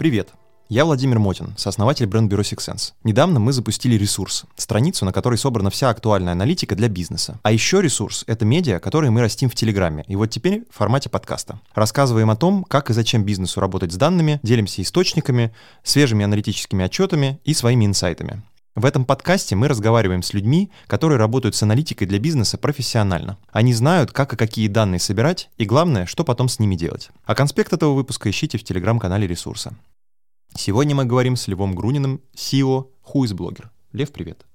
Привет! Я Владимир Мотин, сооснователь бренд-бюро Six Недавно мы запустили ресурс, страницу, на которой собрана вся актуальная аналитика для бизнеса. А еще ресурс — это медиа, которые мы растим в Телеграме. И вот теперь в формате подкаста. Рассказываем о том, как и зачем бизнесу работать с данными, делимся источниками, свежими аналитическими отчетами и своими инсайтами. В этом подкасте мы разговариваем с людьми, которые работают с аналитикой для бизнеса профессионально. Они знают, как и какие данные собирать, и главное, что потом с ними делать. А конспект этого выпуска ищите в телеграм-канале ресурса. Сегодня мы говорим с Левом Груниным, CEO Who is Blogger. Лев, привет.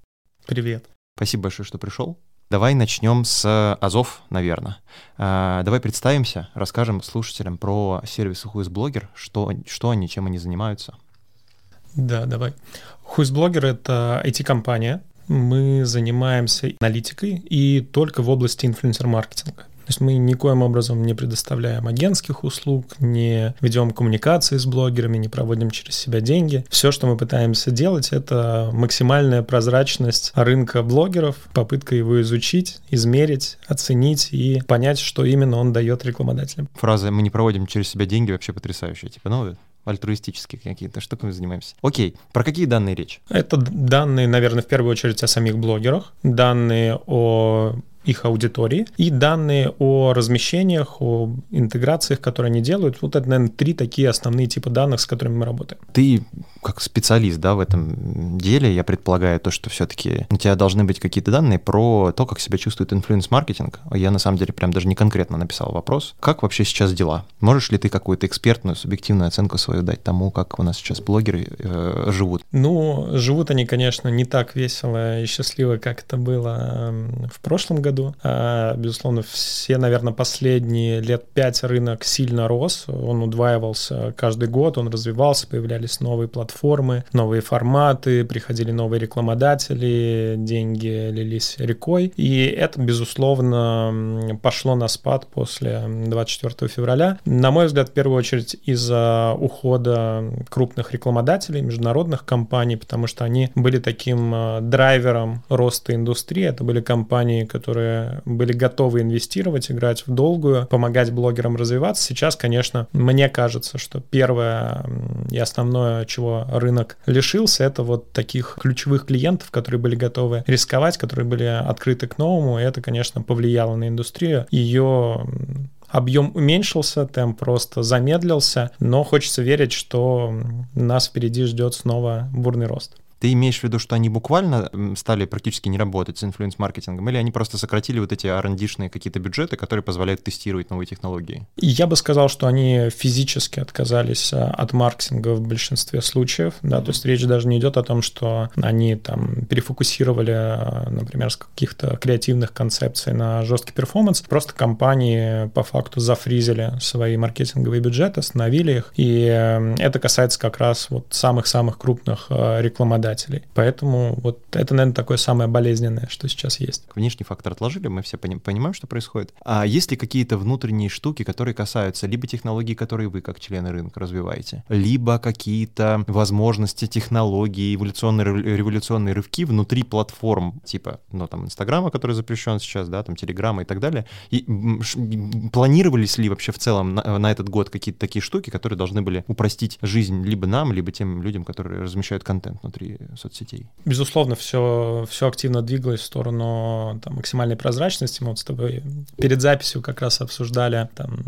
Привет. Спасибо большое, что пришел. Давай начнем с Азов, наверное. А, давай представимся, расскажем слушателям про сервис Who is Blogger, что, что они, чем они занимаются. Да, давай. Blogger — это IT-компания. Мы занимаемся аналитикой и только в области инфлюенсер-маркетинга. То есть мы никоим образом не предоставляем агентских услуг, не ведем коммуникации с блогерами, не проводим через себя деньги. Все, что мы пытаемся делать, это максимальная прозрачность рынка блогеров, попытка его изучить, измерить, оценить и понять, что именно он дает рекламодателям. Фраза «мы не проводим через себя деньги» вообще потрясающая. Типа, ну, альтруистические какие-то штуками занимаемся. Окей, про какие данные речь? Это данные, наверное, в первую очередь о самих блогерах, данные о их аудитории и данные о размещениях, о интеграциях, которые они делают. Вот это, наверное, три такие основные типа данных, с которыми мы работаем. Ты как специалист да, в этом деле, я предполагаю то, что все-таки у тебя должны быть какие-то данные про то, как себя чувствует инфлюенс-маркетинг. Я на самом деле прям даже не конкретно написал вопрос. Как вообще сейчас дела? Можешь ли ты какую-то экспертную, субъективную оценку свою дать тому, как у нас сейчас блогеры э, живут? Ну, живут они, конечно, не так весело и счастливо, как это было в прошлом году году. А, безусловно, все, наверное, последние лет пять рынок сильно рос, он удваивался каждый год, он развивался, появлялись новые платформы, новые форматы, приходили новые рекламодатели, деньги лились рекой, и это, безусловно, пошло на спад после 24 февраля. На мой взгляд, в первую очередь из-за ухода крупных рекламодателей, международных компаний, потому что они были таким а, драйвером роста индустрии, это были компании, которые которые были готовы инвестировать, играть в долгую, помогать блогерам развиваться. Сейчас, конечно, мне кажется, что первое и основное, чего рынок лишился, это вот таких ключевых клиентов, которые были готовы рисковать, которые были открыты к новому, и это, конечно, повлияло на индустрию. Ее объем уменьшился, темп просто замедлился, но хочется верить, что нас впереди ждет снова бурный рост. Ты имеешь в виду, что они буквально стали практически не работать с influence-маркетингом, или они просто сократили вот эти R&D-шные какие-то бюджеты, которые позволяют тестировать новые технологии? Я бы сказал, что они физически отказались а, от маркетинга в большинстве случаев, да, mm-hmm. то есть речь даже не идет о том, что они там перефокусировали, а, например, с каких-то креативных концепций на жесткий перформанс, просто компании по факту зафризили свои маркетинговые бюджеты, остановили их, и это касается как раз вот самых-самых крупных а, рекламодателей показателей. Поэтому вот это, наверное, такое самое болезненное, что сейчас есть. Внешний фактор отложили, мы все понимаем, что происходит. А есть ли какие-то внутренние штуки, которые касаются либо технологий, которые вы как члены рынка развиваете, либо какие-то возможности технологий, эволюционные, революционные рывки внутри платформ, типа, ну, там, Инстаграма, который запрещен сейчас, да, там, Телеграма и так далее. И планировались ли вообще в целом на, на этот год какие-то такие штуки, которые должны были упростить жизнь либо нам, либо тем людям, которые размещают контент внутри соцсетей? Безусловно, все, все активно двигалось в сторону там, максимальной прозрачности. Мы вот с тобой перед записью как раз обсуждали там,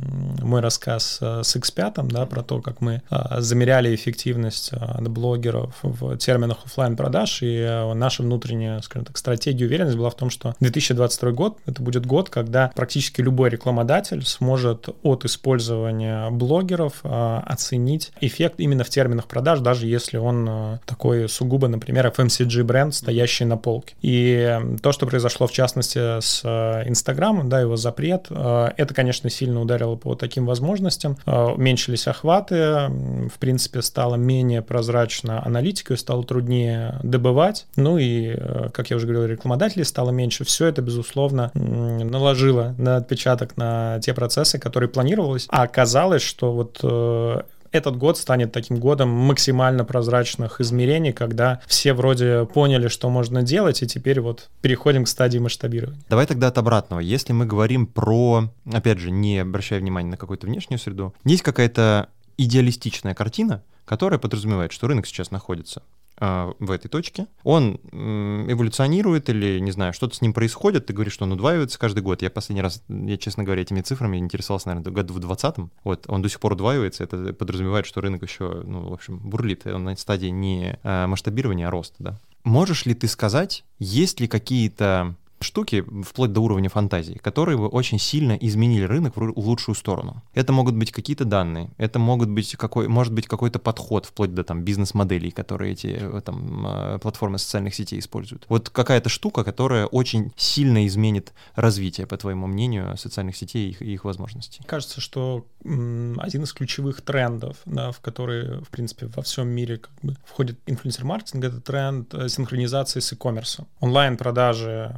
мой рассказ э, с X5, да, про то, как мы а, замеряли эффективность а, блогеров в терминах офлайн продаж и наша внутренняя, скажем так, стратегия уверенность была в том, что 2022 год — это будет год, когда практически любой рекламодатель сможет от использования блогеров оценить эффект именно в терминах продаж, даже если он такой сугубо сугубо, например, FMCG бренд, стоящий на полке. И то, что произошло в частности с э, Инстаграмом, да, его запрет, э, это, конечно, сильно ударило по таким возможностям. Э, уменьшились охваты, в принципе, стало менее прозрачно аналитика, стало труднее добывать. Ну и, как я уже говорил, рекламодателей стало меньше. Все это, безусловно, наложило на отпечаток на те процессы, которые планировалось. А оказалось, что вот этот год станет таким годом максимально прозрачных измерений, когда все вроде поняли, что можно делать, и теперь вот переходим к стадии масштабирования. Давай тогда от обратного. Если мы говорим про, опять же, не обращая внимания на какую-то внешнюю среду, есть какая-то идеалистичная картина, которая подразумевает, что рынок сейчас находится в этой точке, он эволюционирует или, не знаю, что-то с ним происходит, ты говоришь, что он удваивается каждый год. Я последний раз, я, честно говоря, этими цифрами интересовался, наверное, году в 20-м. Вот, он до сих пор удваивается, это подразумевает, что рынок еще, ну, в общем, бурлит, он на стадии не а, масштабирования, а роста, да. Можешь ли ты сказать, есть ли какие-то штуки, вплоть до уровня фантазии, которые бы очень сильно изменили рынок в лучшую сторону. Это могут быть какие-то данные, это могут быть какой, может быть какой-то подход, вплоть до там бизнес-моделей, которые эти э, там э, платформы социальных сетей используют. Вот какая-то штука, которая очень сильно изменит развитие, по твоему мнению, социальных сетей и их, их возможностей. Кажется, что один из ключевых трендов, да, в которые, в принципе, во всем мире как бы входит инфлюенсер-маркетинг, это тренд э, синхронизации с e-commerce. Онлайн-продажи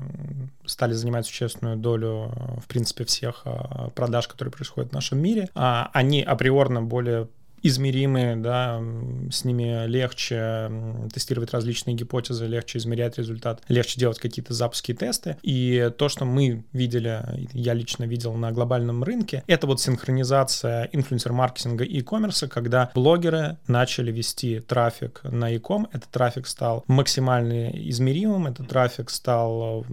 стали занимать существенную долю, в принципе, всех а, продаж, которые происходят в нашем мире. А они априорно более измеримые, да, с ними легче тестировать различные гипотезы, легче измерять результат, легче делать какие-то запуски и тесты. И то, что мы видели, я лично видел на глобальном рынке, это вот синхронизация инфлюенсер-маркетинга и e-commerce, когда блогеры начали вести трафик на e-com, этот трафик стал максимально измеримым, этот трафик стал,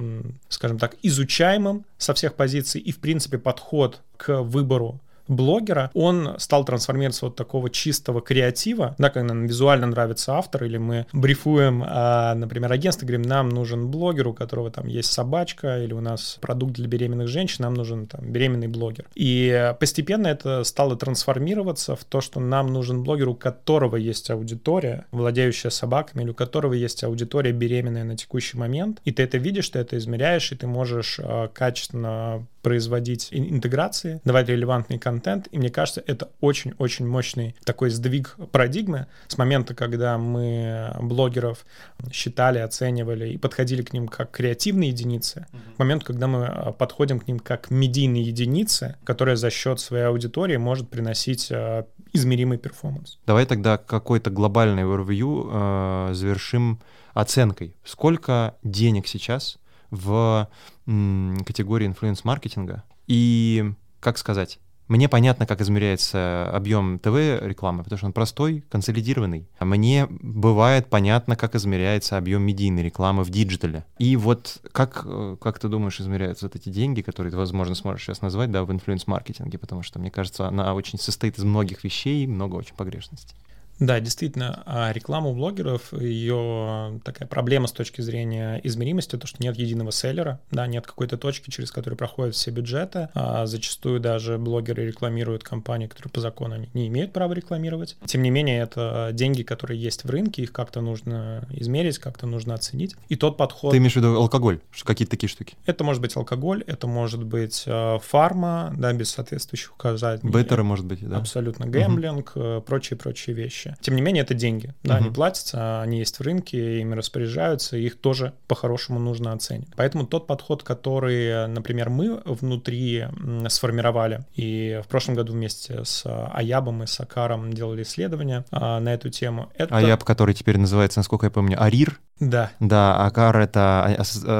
скажем так, изучаемым со всех позиций, и, в принципе, подход к выбору блогера, он стал трансформироваться от такого чистого креатива, да, когда нам визуально нравится автор, или мы брифуем, а, например, агентство, говорим, нам нужен блогер, у которого там есть собачка, или у нас продукт для беременных женщин, нам нужен там беременный блогер. И постепенно это стало трансформироваться в то, что нам нужен блогер, у которого есть аудитория, владеющая собаками, или у которого есть аудитория беременная на текущий момент, и ты это видишь, ты это измеряешь, и ты можешь а, качественно производить интеграции, давать релевантный контент. И мне кажется, это очень-очень мощный такой сдвиг парадигмы с момента, когда мы блогеров считали, оценивали и подходили к ним как креативные единицы, mm-hmm. к моменту, когда мы а, подходим к ним как медийные единицы, которые за счет своей аудитории может приносить а, измеримый перформанс. Давай тогда какой-то глобальный overview э, завершим оценкой. Сколько денег сейчас в категории influence-маркетинга. И, как сказать, мне понятно, как измеряется объем ТВ-рекламы, потому что он простой, консолидированный. А мне бывает понятно, как измеряется объем медийной рекламы в диджитале. И вот как, э, как ты думаешь, измеряются вот эти деньги, которые ты, возможно, сможешь сейчас назвать, да, в influence-маркетинге, потому что, мне кажется, она очень состоит из многих вещей, много очень погрешностей. Да, действительно, а реклама у блогеров, ее такая проблема с точки зрения измеримости, то, что нет единого селлера, да, нет какой-то точки, через которую проходят все бюджеты. А зачастую даже блогеры рекламируют компании, которые по закону не имеют права рекламировать. Тем не менее, это деньги, которые есть в рынке, их как-то нужно измерить, как-то нужно оценить. И тот подход... Ты имеешь в виду алкоголь, какие-то такие штуки? Это может быть алкоголь, это может быть э, фарма, да, без соответствующих указаний. Беттеры, может быть, да? Абсолютно. Гэмблинг, угу. прочие-прочие вещи вещи. Тем не менее, это деньги. Да, uh-huh. они платятся, они есть в рынке, ими распоряжаются, их тоже по-хорошему нужно оценить. Поэтому тот подход, который, например, мы внутри сформировали, и в прошлом году вместе с Аябом и Сакаром делали исследования а, на эту тему. Это... Аяб, который теперь называется, насколько я помню, Арир. Да. Да, АКАР — это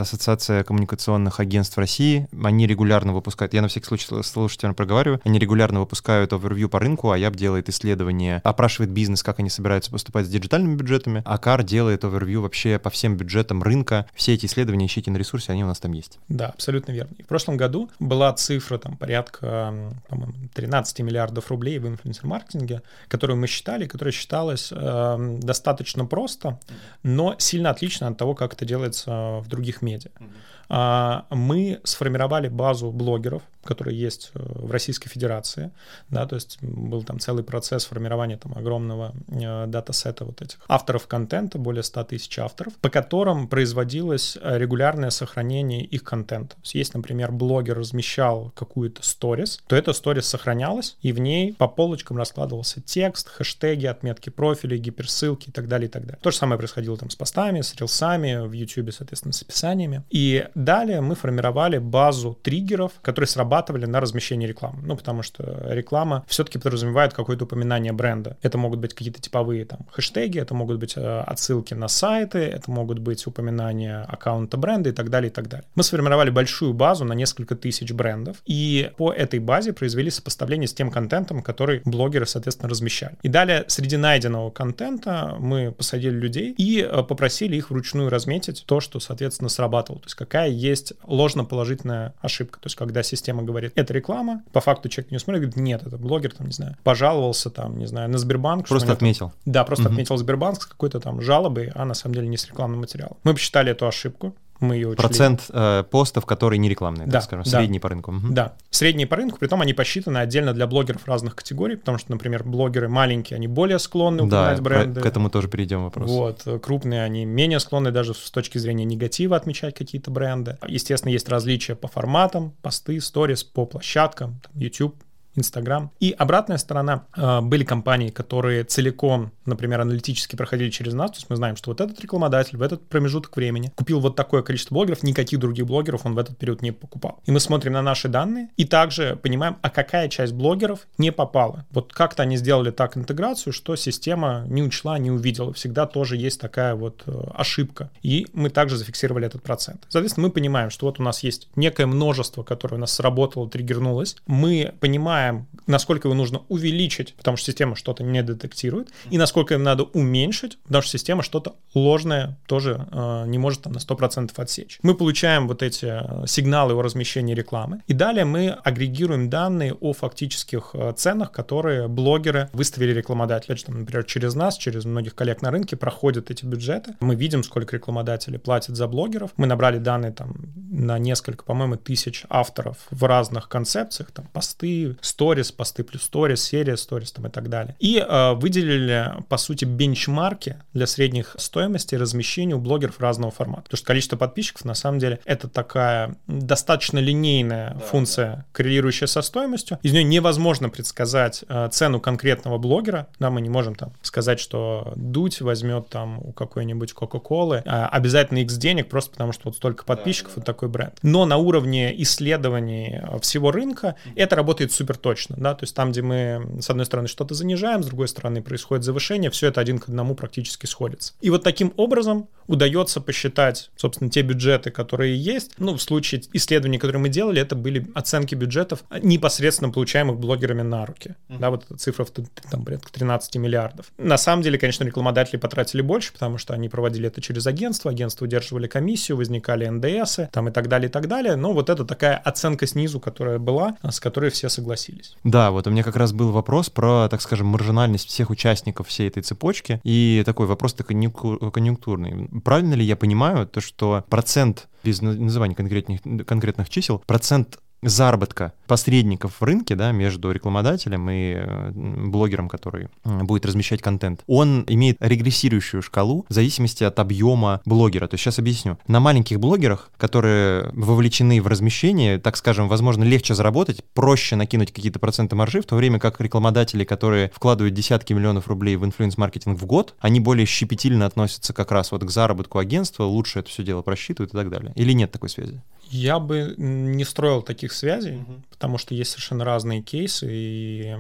Ассоциация коммуникационных агентств России. Они регулярно выпускают, я на всякий случай слушателям проговариваю, они регулярно выпускают овервью по рынку, а ЯБ делает исследования, опрашивает бизнес, как они собираются поступать с диджитальными бюджетами. АКАР делает овервью вообще по всем бюджетам рынка. Все эти исследования ищите на ресурсе, они у нас там есть. Да, абсолютно верно. И в прошлом году была цифра там порядка, по-моему, 13 миллиардов рублей в инфлюенсер-маркетинге, которую мы считали, которая считалась э, достаточно просто, но сильно сильно отлично от того, как это делается в других медиа. А, мы сформировали базу блогеров, которые есть э, в Российской Федерации, да, то есть был там целый процесс формирования там огромного э, датасета вот этих авторов контента, более 100 тысяч авторов, по которым производилось э, регулярное сохранение их контента. То есть, если, например, блогер размещал какую-то сторис, то эта сторис сохранялась, и в ней по полочкам раскладывался текст, хэштеги, отметки профилей, гиперссылки и так далее, и так далее. То же самое происходило там с постами, с рилсами, в YouTube, соответственно, с описаниями. И далее мы формировали базу триггеров, которые срабатывали на размещение рекламы. Ну, потому что реклама все-таки подразумевает какое-то упоминание бренда. Это могут быть какие-то типовые там хэштеги, это могут быть э, отсылки на сайты, это могут быть упоминания аккаунта бренда и так далее, и так далее. Мы сформировали большую базу на несколько тысяч брендов, и по этой базе произвели сопоставление с тем контентом, который блогеры, соответственно, размещали. И далее среди найденного контента мы посадили людей и э, попросили их вручную разметить то, что, соответственно, срабатывало. То есть какая есть ложно-положительная ошибка. То есть когда система говорит, это реклама, по факту человек не смотрит, говорит, нет, это блогер, там, не знаю, пожаловался там, не знаю, на Сбербанк. Просто отметил. Там, да, просто угу. отметил Сбербанк с какой-то там жалобой, а на самом деле не с рекламным материалом. Мы посчитали эту ошибку, мы ее учли. Процент э, постов, которые не рекламные, да, так скажем, да. средний по рынку. Угу. Да, средние по рынку, при том они посчитаны отдельно для блогеров разных категорий, потому что, например, блогеры маленькие, они более склонны упоминать да, бренды. к этому тоже перейдем вопрос. Вот, крупные, они менее склонны даже с точки зрения негатива отмечать какие-то бренды. Естественно, есть различия по форматам, посты, сторис, по площадкам, там, YouTube, Инстаграм. И обратная сторона. Э, были компании, которые целиком, например, аналитически проходили через нас. То есть мы знаем, что вот этот рекламодатель в этот промежуток времени купил вот такое количество блогеров, никаких других блогеров он в этот период не покупал. И мы смотрим на наши данные и также понимаем, а какая часть блогеров не попала. Вот как-то они сделали так интеграцию, что система не учла, не увидела. Всегда тоже есть такая вот э, ошибка. И мы также зафиксировали этот процент. Соответственно, мы понимаем, что вот у нас есть некое множество, которое у нас сработало, триггернулось. Мы понимаем, знаем, насколько его нужно увеличить, потому что система что-то не детектирует, и насколько им надо уменьшить, потому что система что-то ложное тоже э, не может там на 100% отсечь. Мы получаем вот эти э, сигналы о размещении рекламы, и далее мы агрегируем данные о фактических э, ценах, которые блогеры выставили рекламодателю. Там, например, через нас, через многих коллег на рынке проходят эти бюджеты. Мы видим, сколько рекламодатели платят за блогеров. Мы набрали данные там на несколько, по-моему, тысяч авторов в разных концепциях, там посты, сторис, посты плюс сторис, серия сторис там и так далее. И э, выделили, по сути, бенчмарки для средних стоимостей размещения у блогеров разного формата. Потому что количество подписчиков, на самом деле, это такая достаточно линейная да, функция, да. коррелирующая со стоимостью. Из нее невозможно предсказать э, цену конкретного блогера. Да, мы не можем там сказать, что Дудь возьмет там у какой-нибудь Кока-Колы э, обязательно X денег, просто потому что вот столько подписчиков, да, да. вот такой бренд. Но на уровне исследований всего рынка это работает супер точно, да, то есть там, где мы, с одной стороны, что-то занижаем, с другой стороны, происходит завышение, все это один к одному практически сходится. И вот таким образом удается посчитать, собственно, те бюджеты, которые есть. Ну, в случае исследований, которые мы делали, это были оценки бюджетов, непосредственно получаемых блогерами на руки. Mm-hmm. Да, вот эта цифра в там, порядка 13 миллиардов. На самом деле, конечно, рекламодатели потратили больше, потому что они проводили это через агентство, агентство удерживали комиссию, возникали НДСы, там и так далее, и так далее. Но вот это такая оценка снизу, которая была, с которой все согласились. Да, вот у меня как раз был вопрос про, так скажем, маржинальность всех участников всей этой цепочки. И такой вопрос-то конъюнктурный. Правильно ли я понимаю то, что процент без называния конкретных, конкретных чисел, процент заработка посредников в рынке, да, между рекламодателем и э, блогером, который будет размещать контент, он имеет регрессирующую шкалу в зависимости от объема блогера. То есть сейчас объясню. На маленьких блогерах, которые вовлечены в размещение, так скажем, возможно, легче заработать, проще накинуть какие-то проценты маржи, в то время как рекламодатели, которые вкладывают десятки миллионов рублей в инфлюенс-маркетинг в год, они более щепетильно относятся как раз вот к заработку агентства, лучше это все дело просчитывают и так далее. Или нет такой связи? Я бы не строил таких связей, угу. потому что есть совершенно разные кейсы, и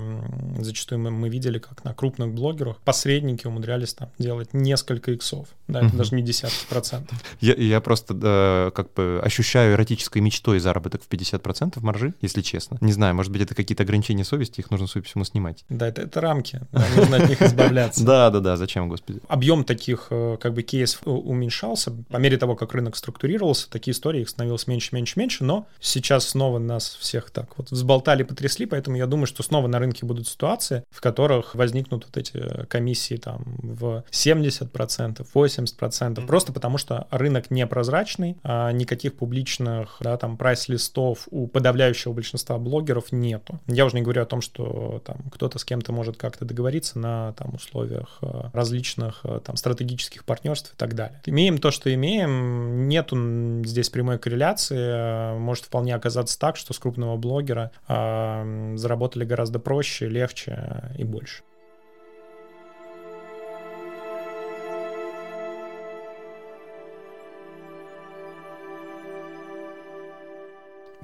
зачастую мы, мы видели, как на крупных блогерах посредники умудрялись там делать несколько иксов, да, это угу. даже не десятки процентов. Я, я просто да, как бы ощущаю эротической мечтой заработок в 50% маржи, если честно. Не знаю, может быть, это какие-то ограничения совести, их нужно, судя по всему, снимать. Да, это, это рамки, нужно от них избавляться. Да, да, да, зачем, господи. Объем таких э, как бы кейсов э, уменьшался, по мере того, как рынок структурировался, такие истории их становилось меньше меньше, меньше, меньше, но сейчас снова нас всех так вот взболтали, потрясли, поэтому я думаю, что снова на рынке будут ситуации, в которых возникнут вот эти комиссии там в 70%, 80%, mm-hmm. просто потому что рынок непрозрачный, а никаких публичных, да, там, прайс-листов у подавляющего большинства блогеров нету. Я уже не говорю о том, что там кто-то с кем-то может как-то договориться на там условиях э, различных э, там стратегических партнерств и так далее. Имеем то, что имеем, нету здесь прямой корреляции, ситуации может вполне оказаться так, что с крупного блогера э, заработали гораздо проще, легче и больше.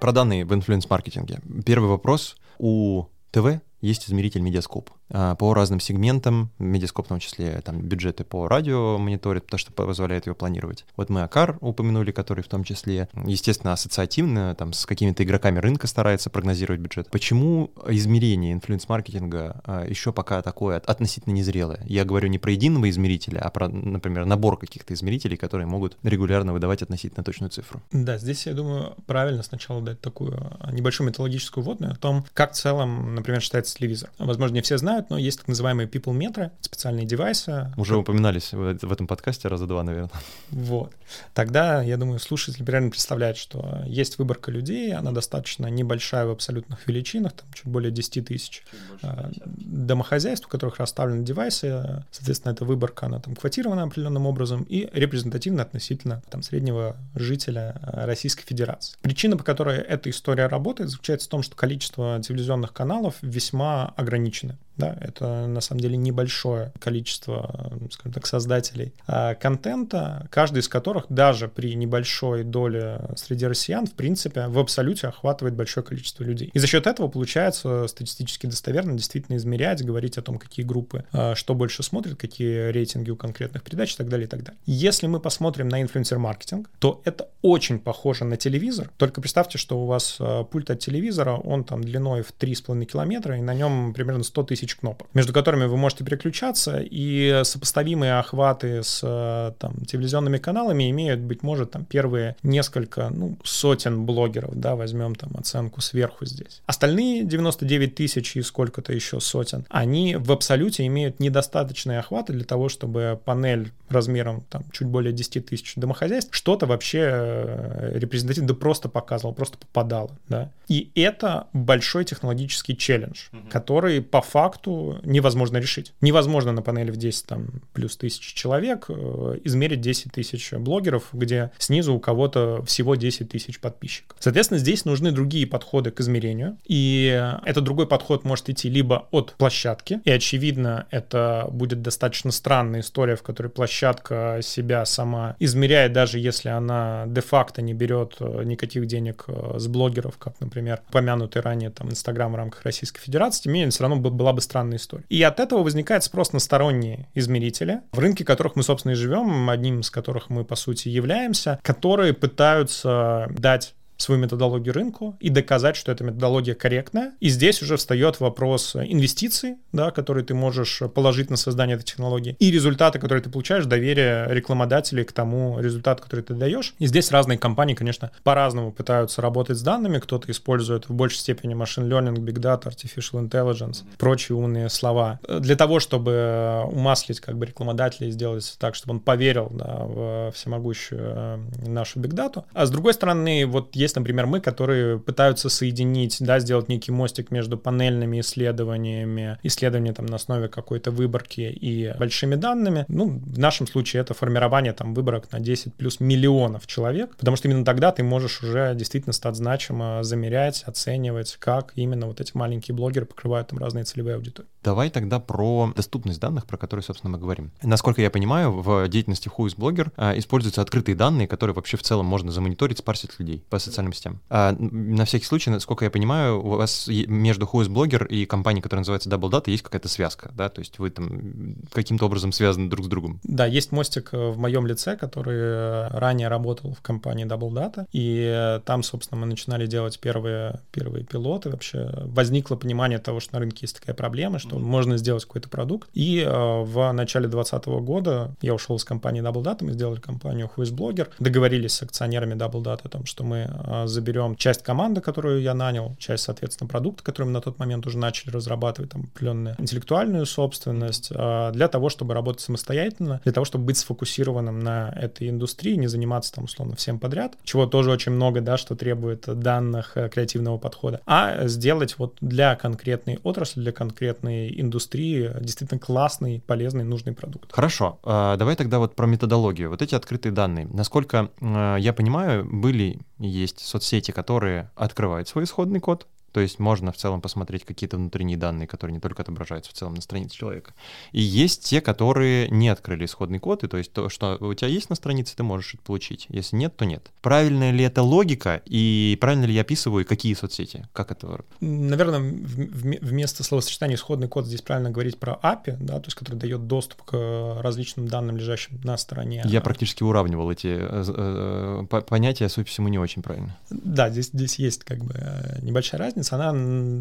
Про данные в инфлюенс-маркетинге. Первый вопрос. У ТВ есть измеритель медиаскоп. А, по разным сегментам, медиаскоп в том числе там бюджеты по радио мониторит, потому что позволяет его планировать. Вот мы Акар упомянули, который в том числе, естественно, ассоциативно, там с какими-то игроками рынка старается прогнозировать бюджет. Почему измерение инфлюенс-маркетинга а, еще пока такое относительно незрелое? Я говорю не про единого измерителя, а про, например, набор каких-то измерителей, которые могут регулярно выдавать относительно точную цифру. Да, здесь, я думаю, правильно сначала дать такую небольшую методологическую вводную о том, как в целом, например, считается телевизор. Возможно, не все знают, знают, но есть так называемые people метры, специальные девайсы. Уже упоминались в этом подкасте раза два, наверное. Вот. Тогда, я думаю, слушатель примерно представляет, что есть выборка людей, она достаточно небольшая в абсолютных величинах, там чуть более 10 тысяч а, домохозяйств, у которых расставлены девайсы, соответственно, эта выборка, она там квотирована определенным образом и репрезентативна относительно там среднего жителя а, Российской Федерации. Причина, по которой эта история работает, заключается в том, что количество телевизионных каналов весьма ограничено. Да, это на самом деле небольшое количество, скажем так, создателей а контента, каждый из которых даже при небольшой доле среди россиян, в принципе, в абсолюте охватывает большое количество людей. И за счет этого получается статистически достоверно действительно измерять, говорить о том, какие группы а, что больше смотрят, какие рейтинги у конкретных передач и так далее, и так далее. Если мы посмотрим на инфлюенсер-маркетинг, то это очень похоже на телевизор, только представьте, что у вас а, пульт от телевизора, он там длиной в 3,5 километра, и на нем примерно 100 тысяч кнопок, между которыми вы можете переключаться, и сопоставимые охваты с э, там, телевизионными каналами имеют, быть может, там первые несколько, ну, сотен блогеров, да, возьмем там оценку сверху здесь. Остальные 99 тысяч и сколько-то еще сотен, они в абсолюте имеют недостаточные охваты для того, чтобы панель размером там чуть более 10 тысяч домохозяйств что-то вообще э, репрезентативно да просто показывал, просто попадало, да. И это большой технологический челлендж, угу. который по факту факту невозможно решить. Невозможно на панели в 10 там, плюс тысяч человек э, измерить 10 тысяч блогеров, где снизу у кого-то всего 10 тысяч подписчиков. Соответственно, здесь нужны другие подходы к измерению. И этот другой подход может идти либо от площадки, и очевидно, это будет достаточно странная история, в которой площадка себя сама измеряет, даже если она де-факто не берет э, никаких денег э, с блогеров, как, например, упомянутый ранее там Инстаграм в рамках Российской Федерации, тем не менее, все равно была бы странная история. И от этого возникает спрос на сторонние измерители, в рынке которых мы, собственно, и живем, одним из которых мы, по сути, являемся, которые пытаются дать свою методологию рынку и доказать, что эта методология корректная. И здесь уже встает вопрос инвестиций, да, которые ты можешь положить на создание этой технологии, и результаты, которые ты получаешь, доверие рекламодателей к тому результату, который ты даешь. И здесь разные компании, конечно, по-разному пытаются работать с данными. Кто-то использует в большей степени машин learning, big data, artificial intelligence, прочие умные слова. Для того, чтобы умаслить как бы рекламодателя и сделать так, чтобы он поверил да, в всемогущую э, нашу big data. А с другой стороны, вот есть есть, например, мы, которые пытаются соединить, да, сделать некий мостик между панельными исследованиями, исследования там на основе какой-то выборки и большими данными. Ну, в нашем случае это формирование там выборок на 10 плюс миллионов человек, потому что именно тогда ты можешь уже действительно стать значимо, замерять, оценивать, как именно вот эти маленькие блогеры покрывают там разные целевые аудитории. Давай тогда про доступность данных, про которые, собственно, мы говорим. Насколько я понимаю, в деятельности Who is Blogger а, используются открытые данные, которые вообще в целом можно замониторить, спарсить людей по социальным сетям. А, на всякий случай, насколько я понимаю, у вас между Who is Blogger и компанией, которая называется Double Data, есть какая-то связка, да? То есть вы там каким-то образом связаны друг с другом. Да, есть мостик э, в моем лице, который э, ранее работал в компании Double Data, и э, там, собственно, мы начинали делать первые, первые пилоты. Вообще возникло понимание того, что на рынке есть такая проблема, что что можно сделать какой-то продукт. И э, в начале 2020 года я ушел из компании Double Data, мы сделали компанию Who is Blogger, договорились с акционерами Double Data о том, что мы заберем часть команды, которую я нанял, часть, соответственно, продукта, который мы на тот момент уже начали разрабатывать, там, определенную интеллектуальную собственность, э, для того, чтобы работать самостоятельно, для того, чтобы быть сфокусированным на этой индустрии, не заниматься там, условно, всем подряд, чего тоже очень много, да, что требует данных, э, креативного подхода, а сделать вот для конкретной отрасли, для конкретной индустрии действительно классный, полезный, нужный продукт. Хорошо, а, давай тогда вот про методологию. Вот эти открытые данные. Насколько а, я понимаю, были есть соцсети, которые открывают свой исходный код, То есть можно в целом посмотреть какие-то внутренние данные, которые не только отображаются в целом на странице человека. И есть те, которые не открыли исходный код, и то есть то, что у тебя есть на странице, ты можешь это получить. Если нет, то нет. Правильная ли это логика, и правильно ли я описываю, какие соцсети? Как это? Наверное, вместо словосочетания исходный код здесь правильно говорить про API, да, то есть который дает доступ к различным данным, лежащим на стороне. Я практически уравнивал эти э, э, понятия, судя по всему, не очень правильно. Да, здесь, здесь есть как бы э, небольшая разница, она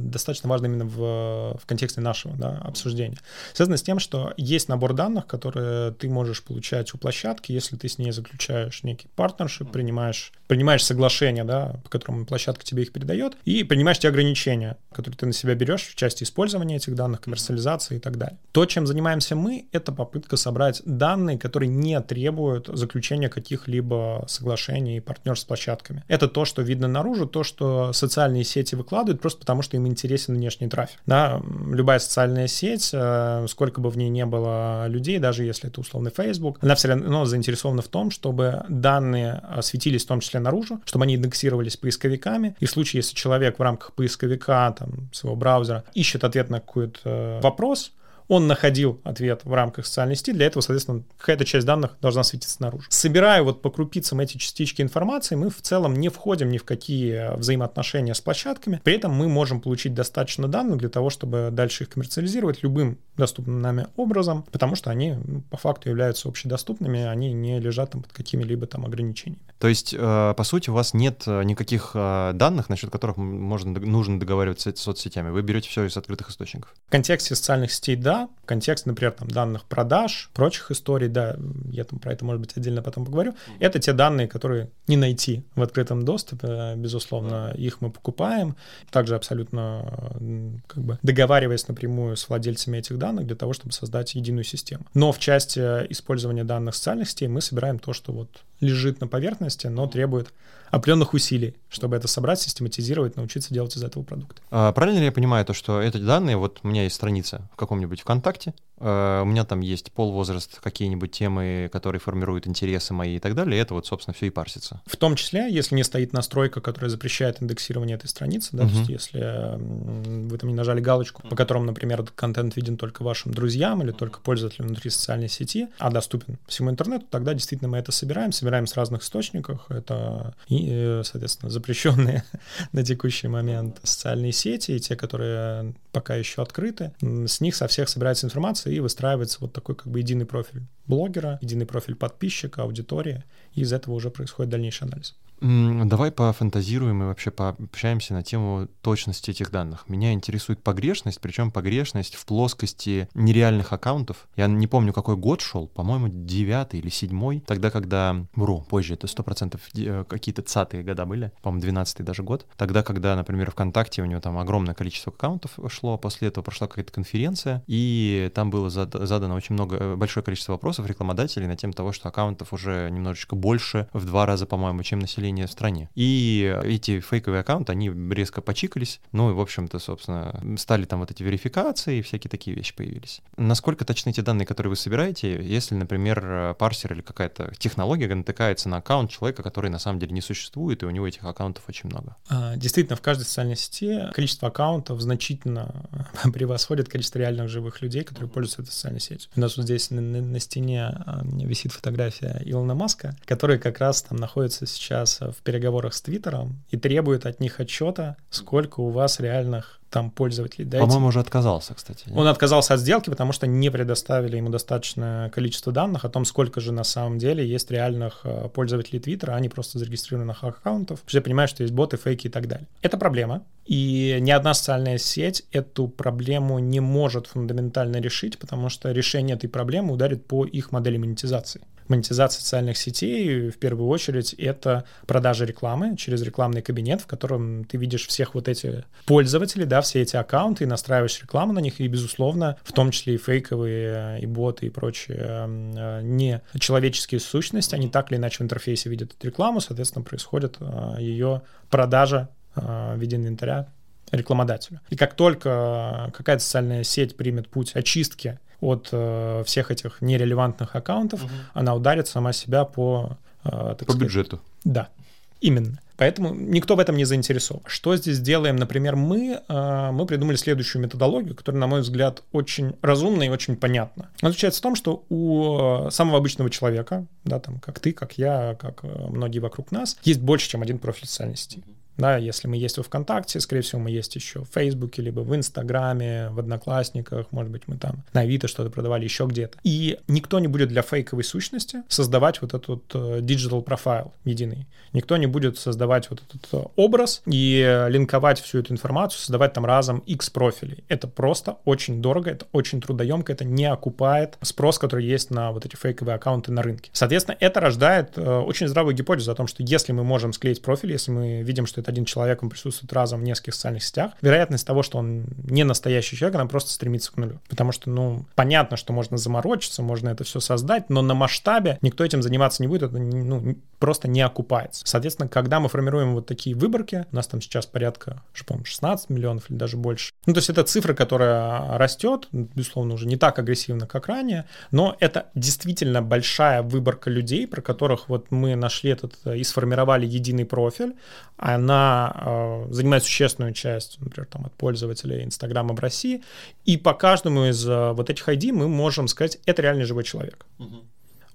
достаточно важна именно в, в контексте нашего да, обсуждения. Связано с тем, что есть набор данных, которые ты можешь получать у площадки, если ты с ней заключаешь некий партнершип, принимаешь, принимаешь соглашение, да, по которому площадка тебе их передает, и принимаешь те ограничения, которые ты на себя берешь в части использования этих данных, коммерциализации и так далее. То, чем занимаемся мы, это попытка собрать данные, которые не требуют заключения каких-либо соглашений и партнерств с площадками. Это то, что видно наружу, то, что социальные сети выкладывают просто потому, что им интересен внешний трафик. Да, любая социальная сеть, э, сколько бы в ней не было людей, даже если это условный Facebook, она все равно заинтересована в том, чтобы данные светились в том числе наружу, чтобы они индексировались поисковиками. И в случае, если человек в рамках поисковика, там, своего браузера ищет ответ на какой-то э, вопрос, он находил ответ в рамках социальной сети, для этого, соответственно, какая-то часть данных должна светиться наружу. Собирая вот по крупицам эти частички информации, мы в целом не входим ни в какие взаимоотношения с площадками, при этом мы можем получить достаточно данных для того, чтобы дальше их коммерциализировать любым доступным нами образом, потому что они ну, по факту являются общедоступными, они не лежат там под какими-либо там ограничениями. То есть, э, по сути, у вас нет э, никаких э, данных, насчет которых можно, нужно договариваться с соцсетями. Вы берете все из открытых источников. В контексте социальных сетей, да. В контексте, например, там, данных продаж, прочих историй, да, я там про это, может быть, отдельно потом поговорю. Это те данные, которые не найти в открытом доступе, безусловно, их мы покупаем. Также абсолютно как бы договариваясь напрямую с владельцами этих данных для того, чтобы создать единую систему. Но в части использования данных социальных сетей мы собираем то, что вот лежит на поверхности, но требует определенных усилий, чтобы это собрать, систематизировать, научиться делать из этого продукт. А, правильно ли я понимаю то, что эти данные, вот у меня есть страница в каком-нибудь ВКонтакте, у меня там есть пол, возраст, какие-нибудь темы, которые формируют интересы мои и так далее, и это вот, собственно, все и парсится. В том числе, если не стоит настройка, которая запрещает индексирование этой страницы, да, угу. то есть если вы там не нажали галочку, по которому, например, этот контент виден только вашим друзьям или только пользователям внутри социальной сети, а доступен всему интернету, тогда действительно мы это собираем, собираем с разных источников, это и и, соответственно, запрещенные на текущий момент социальные сети, и те, которые пока еще открыты, с них со всех собирается информация и выстраивается вот такой как бы единый профиль блогера, единый профиль подписчика, аудитории, и из этого уже происходит дальнейший анализ. Давай пофантазируем и вообще пообщаемся на тему точности этих данных. Меня интересует погрешность, причем погрешность в плоскости нереальных аккаунтов. Я не помню, какой год шел, по-моему, девятый или седьмой, тогда, когда, вру, позже, это сто процентов э, какие-то цатые года были, по-моему, двенадцатый даже год. Тогда, когда, например, ВКонтакте у него там огромное количество аккаунтов шло, после этого прошла какая-то конференция, и там было задано очень много, э, большое количество вопросов рекламодателей на тему того, что аккаунтов уже немножечко больше, в два раза, по-моему, чем население населения в стране. И эти фейковые аккаунты, они резко почикались, ну и, в общем-то, собственно, стали там вот эти верификации, и всякие такие вещи появились. Насколько точны те данные, которые вы собираете, если, например, парсер или какая-то технология натыкается на аккаунт человека, который на самом деле не существует, и у него этих аккаунтов очень много? А, действительно, в каждой социальной сети количество аккаунтов значительно превосходит количество реальных живых людей, которые пользуются этой социальной сетью. У нас вот здесь на, на, на стене а, висит фотография Илона Маска, который как раз там находится сейчас в переговорах с Твиттером и требует от них отчета, сколько у вас реальных там пользователей. Дайте. По-моему, уже отказался, кстати. Нет? Он отказался от сделки, потому что не предоставили ему достаточное количество данных о том, сколько же на самом деле есть реальных э, пользователей Твиттера, а не просто зарегистрированных аккаунтов. Все понимают, что есть боты, фейки и так далее. Это проблема. И ни одна социальная сеть эту проблему не может фундаментально решить, потому что решение этой проблемы ударит по их модели монетизации монетизация социальных сетей в первую очередь это продажа рекламы через рекламный кабинет, в котором ты видишь всех вот эти пользователей, да, все эти аккаунты, и настраиваешь рекламу на них, и, безусловно, в том числе и фейковые, и боты, и прочие э, не человеческие сущности, они так или иначе в интерфейсе видят эту рекламу, соответственно, происходит э, ее продажа э, в виде инвентаря рекламодателю. И как только какая-то социальная сеть примет путь очистки от э, всех этих нерелевантных аккаунтов, угу. она ударит сама себя по... Э, по сказать, бюджету. Да, именно. Поэтому никто в этом не заинтересован. Что здесь делаем, например, мы? А, мы придумали следующую методологию, которая, на мой взгляд, очень разумна и очень понятна. Она заключается в том, что у самого обычного человека, да, там, как ты, как я, как э, многие вокруг нас, есть больше, чем один профиль социальной сети. Да, если мы есть во ВКонтакте, скорее всего, мы есть еще в Фейсбуке, либо в Инстаграме, в Одноклассниках, может быть, мы там на Авито что-то продавали, еще где-то. И никто не будет для фейковой сущности создавать вот этот э, digital профайл единый. Никто не будет создавать вот этот э, образ и линковать всю эту информацию, создавать там разом X профилей. Это просто очень дорого, это очень трудоемко, это не окупает спрос, который есть на вот эти фейковые аккаунты на рынке. Соответственно, это рождает э, очень здравую гипотезу о том, что если мы можем склеить профиль, если мы видим, что это один человек, он присутствует разом в нескольких социальных сетях, вероятность того, что он не настоящий человек, она просто стремится к нулю. Потому что, ну, понятно, что можно заморочиться, можно это все создать, но на масштабе никто этим заниматься не будет, это ну, просто не окупается. Соответственно, когда мы формируем вот такие выборки, у нас там сейчас порядка, что, по 16 миллионов или даже больше. Ну, то есть это цифра, которая растет, безусловно, уже не так агрессивно, как ранее, но это действительно большая выборка людей, про которых вот мы нашли этот и сформировали единый профиль. Она э, занимает существенную часть, например, там, от пользователей Инстаграма в России, и по каждому из э, вот этих ID мы можем сказать, это реальный живой человек. Угу.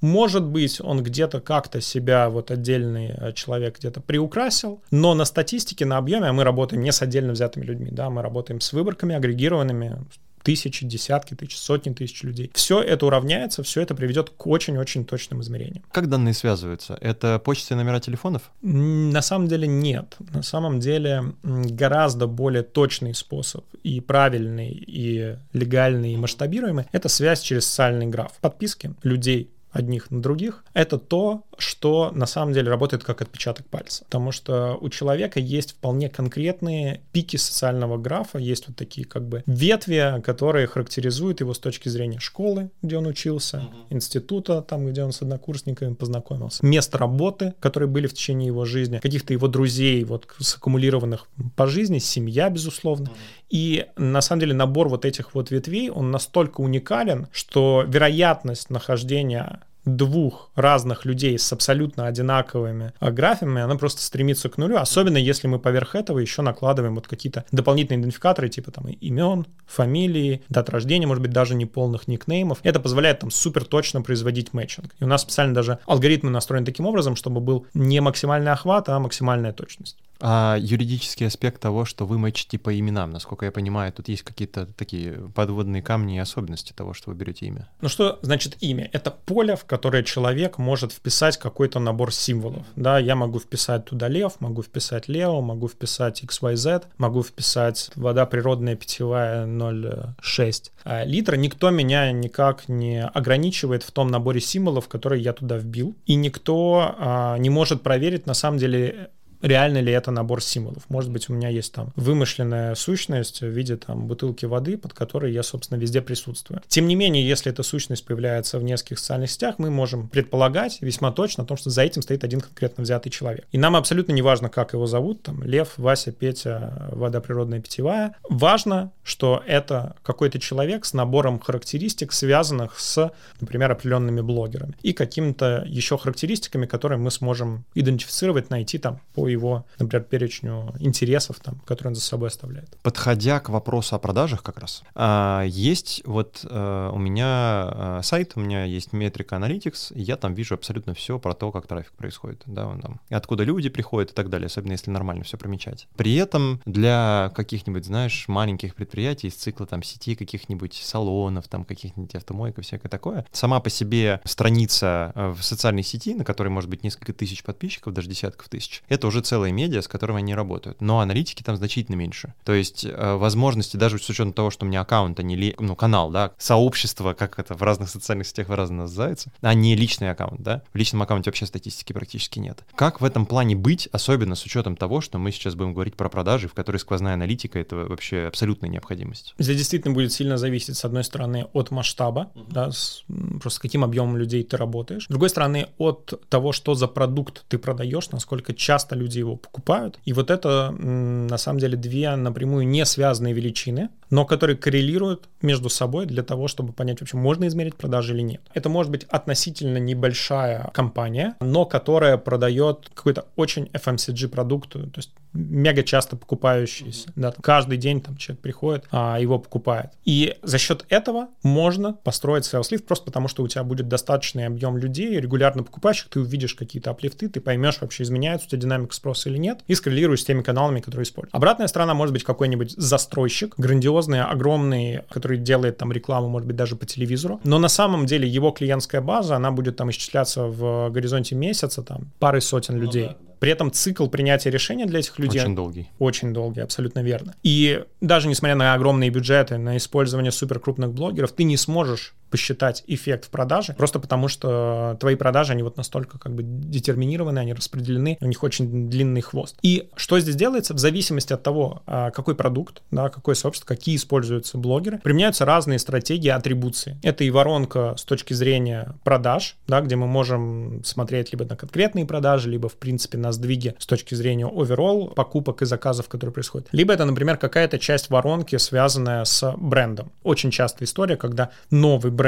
Может быть, он где-то как-то себя, вот отдельный э, человек где-то приукрасил, но на статистике, на объеме мы работаем не с отдельно взятыми людьми, да, мы работаем с выборками агрегированными, тысячи, десятки тысяч, сотни тысяч людей. Все это уравняется, все это приведет к очень-очень точным измерениям. Как данные связываются? Это почта и номера телефонов? На самом деле нет. На самом деле гораздо более точный способ и правильный, и легальный, и масштабируемый — это связь через социальный граф. Подписки людей одних на других, это то, что на самом деле работает как отпечаток пальца. Потому что у человека есть вполне конкретные пики социального графа, есть вот такие как бы ветви, которые характеризуют его с точки зрения школы, где он учился, uh-huh. института, там, где он с однокурсниками познакомился, место работы, которые были в течение его жизни, каких-то его друзей, вот саккумулированных по жизни, семья, безусловно. Uh-huh. И на самом деле набор вот этих вот ветвей, он настолько уникален, что вероятность нахождения двух разных людей с абсолютно одинаковыми графами, она просто стремится к нулю, особенно если мы поверх этого еще накладываем вот какие-то дополнительные идентификаторы, типа там имен, фамилии, дат рождения, может быть, даже неполных никнеймов. Это позволяет там супер точно производить мэтчинг. И у нас специально даже алгоритмы настроены таким образом, чтобы был не максимальный охват, а максимальная точность. А юридический аспект того, что вы мэчите по именам, насколько я понимаю, тут есть какие-то такие подводные камни и особенности того, что вы берете имя. Ну что значит имя? Это поле, в которое человек может вписать какой-то набор символов. Да, я могу вписать туда лев, могу вписать Лео, могу вписать XYZ, могу вписать вода природная питьевая 0,6 а литра. Никто меня никак не ограничивает в том наборе символов, которые я туда вбил. И никто а, не может проверить, на самом деле, реально ли это набор символов. Может быть, у меня есть там вымышленная сущность в виде там бутылки воды, под которой я, собственно, везде присутствую. Тем не менее, если эта сущность появляется в нескольких социальных сетях, мы можем предполагать весьма точно о том, что за этим стоит один конкретно взятый человек. И нам абсолютно не важно, как его зовут, там, Лев, Вася, Петя, вода природная питьевая. Важно, что это какой-то человек с набором характеристик, связанных с, например, определенными блогерами и какими-то еще характеристиками, которые мы сможем идентифицировать, найти там по его, например, перечню интересов, там, которые он за собой оставляет. Подходя к вопросу о продажах как раз, а, есть вот а, у меня а, сайт, у меня есть метрика Analytics, и я там вижу абсолютно все про то, как трафик происходит, да, он там, откуда люди приходят и так далее, особенно если нормально все промечать. При этом для каких-нибудь, знаешь, маленьких предприятий из цикла там сети каких-нибудь салонов, там каких-нибудь автомойок всякое такое, сама по себе страница в социальной сети, на которой может быть несколько тысяч подписчиков, даже десятков тысяч, это уже уже целые медиа, с которыми они работают. Но аналитики там значительно меньше. То есть э, возможности, даже с учетом того, что у меня аккаунт, а не ли, ну, канал, да, сообщество, как это в разных социальных сетях по-разному называется, а не личный аккаунт, да. В личном аккаунте вообще статистики практически нет. Как в этом плане быть, особенно с учетом того, что мы сейчас будем говорить про продажи, в которой сквозная аналитика — это вообще абсолютная необходимость? Здесь действительно будет сильно зависеть, с одной стороны, от масштаба, uh-huh. да, с, просто с каким объемом людей ты работаешь. С другой стороны, от того, что за продукт ты продаешь, насколько часто люди его покупают. И вот это на самом деле две напрямую не связанные величины, но которые коррелируют между собой для того, чтобы понять вообще, можно измерить продажи или нет. Это может быть относительно небольшая компания, но которая продает какой-то очень FMCG продукт, то есть мега часто покупающийся. Да, каждый день там человек приходит, а его покупает. И за счет этого можно построить sales lift просто потому, что у тебя будет достаточный объем людей, регулярно покупающих, ты увидишь какие-то аплифты, ты поймешь вообще, изменяется у тебя динамика спроса или нет, и скоррелируешь с теми каналами, которые используют. Обратная сторона может быть какой-нибудь застройщик, грандиозный, огромный, который делает там рекламу, может быть, даже по телевизору, но на самом деле его клиентская база, она будет там исчисляться в горизонте месяца, там, пары сотен людей. Ну, да, при этом цикл принятия решения для этих людей... Очень долгий. Очень долгий, абсолютно верно. И даже несмотря на огромные бюджеты, на использование суперкрупных блогеров, ты не сможешь посчитать эффект в продаже, просто потому что твои продажи, они вот настолько как бы детерминированы, они распределены, у них очень длинный хвост. И что здесь делается? В зависимости от того, а, какой продукт, да, какое сообщество, какие используются блогеры, применяются разные стратегии атрибуции. Это и воронка с точки зрения продаж, да, где мы можем смотреть либо на конкретные продажи, либо, в принципе, на сдвиги с точки зрения overall покупок и заказов, которые происходят. Либо это, например, какая-то часть воронки, связанная с брендом. Очень частая история, когда новый бренд,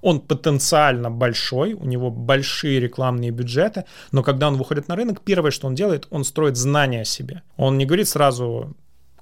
он потенциально большой, у него большие рекламные бюджеты, но когда он выходит на рынок, первое, что он делает, он строит знания о себе. Он не говорит сразу,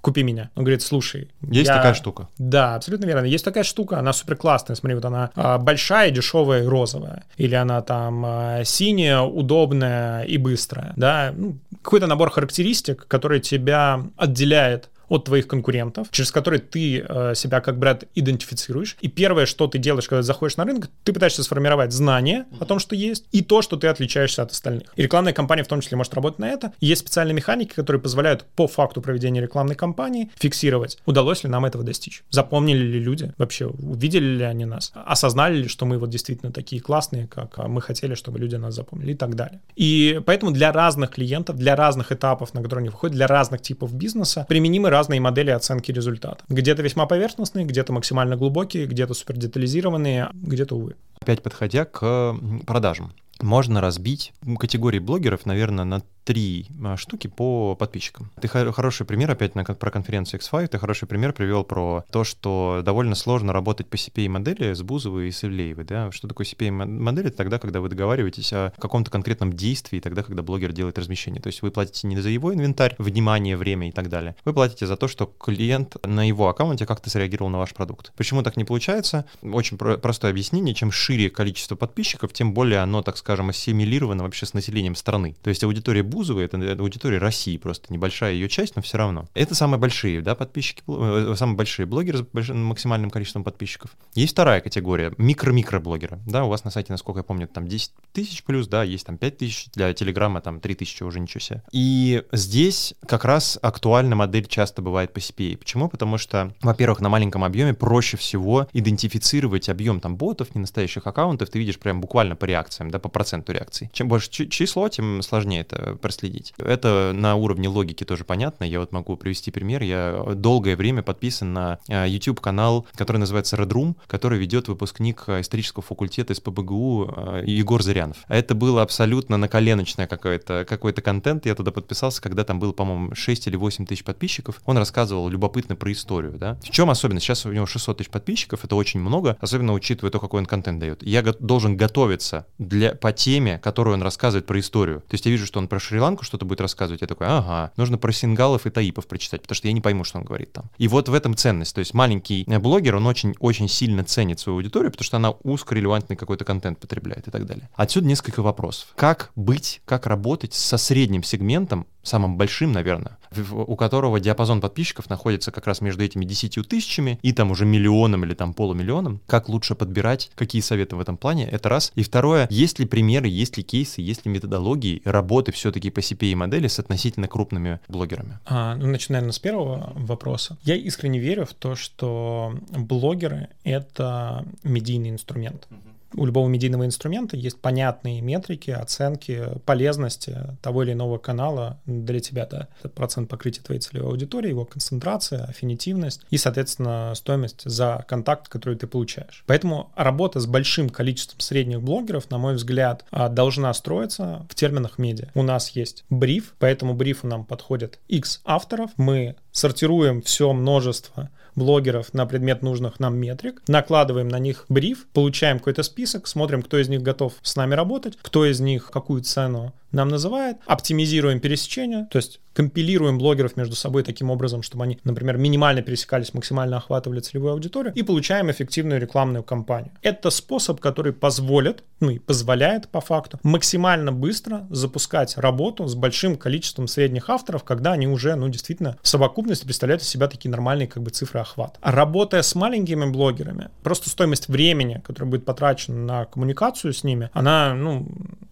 купи меня. Он говорит, слушай. Есть я... такая штука. Да, абсолютно верно. Есть такая штука, она супер классная. Смотри, вот она а, большая, дешевая и розовая. Или она там а, синяя, удобная и быстрая. Да, ну, какой-то набор характеристик, который тебя отделяет от твоих конкурентов, через которые ты э, себя как бренд идентифицируешь. И первое, что ты делаешь, когда заходишь на рынок, ты пытаешься сформировать знание о том, что есть, и то, что ты отличаешься от остальных. И рекламная кампания в том числе может работать на это. есть специальные механики, которые позволяют по факту проведения рекламной кампании фиксировать, удалось ли нам этого достичь. Запомнили ли люди вообще, увидели ли они нас, осознали ли, что мы вот действительно такие классные, как мы хотели, чтобы люди нас запомнили и так далее. И поэтому для разных клиентов, для разных этапов, на которые они выходят, для разных типов бизнеса применимы разные модели оценки результата. Где-то весьма поверхностные, где-то максимально глубокие, где-то супер детализированные, где-то, увы. Опять подходя к продажам. Можно разбить категории блогеров, наверное, на три а, штуки по подписчикам. Ты хороший пример, опять на, про конференцию X5, ты хороший пример привел про то, что довольно сложно работать по CPA-модели с Бузовой и с Ивлеевой. Да? Что такое CPA-модель? Это тогда, когда вы договариваетесь о каком-то конкретном действии, тогда, когда блогер делает размещение. То есть вы платите не за его инвентарь, внимание, время и так далее. Вы платите за то, что клиент на его аккаунте как-то среагировал на ваш продукт. Почему так не получается? Очень про- простое объяснение. Чем шире количество подписчиков, тем более оно, так скажем, ассимилировано вообще с населением страны. То есть аудитория Бузовой, это аудитория России, просто небольшая ее часть, но все равно. Это самые большие, да, подписчики, э, самые большие блогеры с большим, максимальным количеством подписчиков. Есть вторая категория, микро-микро-блогеры, да, у вас на сайте, насколько я помню, там 10 тысяч плюс, да, есть там 5 тысяч, для Телеграма там 3 тысячи уже ничего себе. И здесь как раз актуальна модель часто бывает по CPA. Почему? Потому что, во-первых, на маленьком объеме проще всего идентифицировать объем там ботов, не настоящих аккаунтов, ты видишь прям буквально по реакциям, да, по проценту реакций. Чем больше число, тем сложнее это проследить. Это на уровне логики тоже понятно. Я вот могу привести пример. Я долгое время подписан на а, YouTube-канал, который называется Red Room, который ведет выпускник а, исторического факультета из ПБГУ а, Егор Зырянов. Это было абсолютно наколеночное какой-то какой контент. Я туда подписался, когда там было, по-моему, 6 или 8 тысяч подписчиков. Он рассказывал любопытно про историю. Да? В чем особенность? Сейчас у него 600 тысяч подписчиков, это очень много, особенно учитывая то, какой он контент дает. Я должен готовиться для, по теме, которую он рассказывает про историю. То есть я вижу, что он про Шри-Ланку что-то будет рассказывать, я такой, ага, нужно про сингалов и таипов прочитать, потому что я не пойму, что он говорит там. И вот в этом ценность. То есть маленький э, блогер, он очень-очень сильно ценит свою аудиторию, потому что она узкорелевантный какой-то контент потребляет и так далее. Отсюда несколько вопросов. Как быть, как работать со средним сегментом, самым большим, наверное, у которого диапазон подписчиков находится как раз между этими 10 тысячами и там уже миллионом или там полумиллионом. Как лучше подбирать, какие советы в этом плане, это раз. И второе, есть ли примеры, есть ли кейсы, есть ли методологии работы все-таки по CPA-модели с относительно крупными блогерами? А, ну, начну, наверное, с первого вопроса. Я искренне верю в то, что блогеры — это медийный инструмент. Uh-huh у любого медийного инструмента есть понятные метрики, оценки полезности того или иного канала для тебя. Да? Это процент покрытия твоей целевой аудитории, его концентрация, аффинитивность и, соответственно, стоимость за контакт, который ты получаешь. Поэтому работа с большим количеством средних блогеров, на мой взгляд, а, должна строиться в терминах медиа. У нас есть бриф, по этому брифу нам подходят X авторов, мы сортируем все множество блогеров на предмет нужных нам метрик, накладываем на них бриф, получаем какой-то список, смотрим, кто из них готов с нами работать, кто из них какую цену нам называет, оптимизируем пересечение, то есть компилируем блогеров между собой таким образом, чтобы они, например, минимально пересекались, максимально охватывали целевую аудиторию, и получаем эффективную рекламную кампанию. Это способ, который позволит, ну и позволяет по факту, максимально быстро запускать работу с большим количеством средних авторов, когда они уже, ну, действительно, в совокупности представляют из себя такие нормальные как бы цифры охвата. А работая с маленькими блогерами, просто стоимость времени, которая будет потрачена на коммуникацию с ними, она, ну,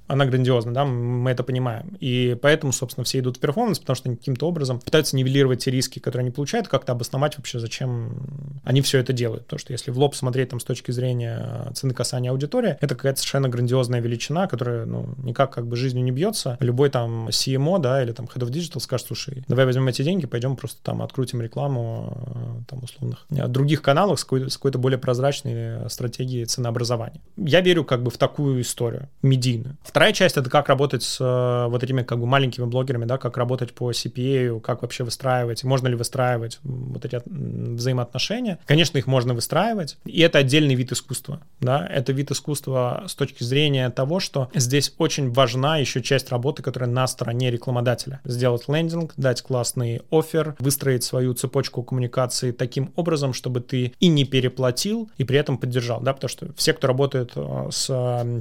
она грандиозна, да, мы это понимаем. И поэтому, собственно, все идут в перформанс, потому что они каким-то образом пытаются нивелировать те риски, которые они получают, как-то обосновать вообще, зачем они все это делают. Потому что если в лоб смотреть там с точки зрения цены касания аудитории, это какая-то совершенно грандиозная величина, которая, ну, никак как бы жизнью не бьется. Любой там CMO, да, или там Head of Digital скажет, слушай, давай возьмем эти деньги, пойдем просто там открутим рекламу там условных других каналах с какой-то, с какой-то более прозрачной стратегией ценообразования. Я верю как бы в такую историю медийную. Вторая часть — это как работать с э, вот этими как бы маленькими блогерами, да, как работать по CPA, как вообще выстраивать, можно ли выстраивать вот эти взаимоотношения. Конечно, их можно выстраивать, и это отдельный вид искусства, да, это вид искусства с точки зрения того, что здесь очень важна еще часть работы, которая на стороне рекламодателя. Сделать лендинг, дать классный офер, выстроить свою цепочку коммуникации таким образом, чтобы ты и не переплатил, и при этом поддержал, да, потому что все, кто работает э, с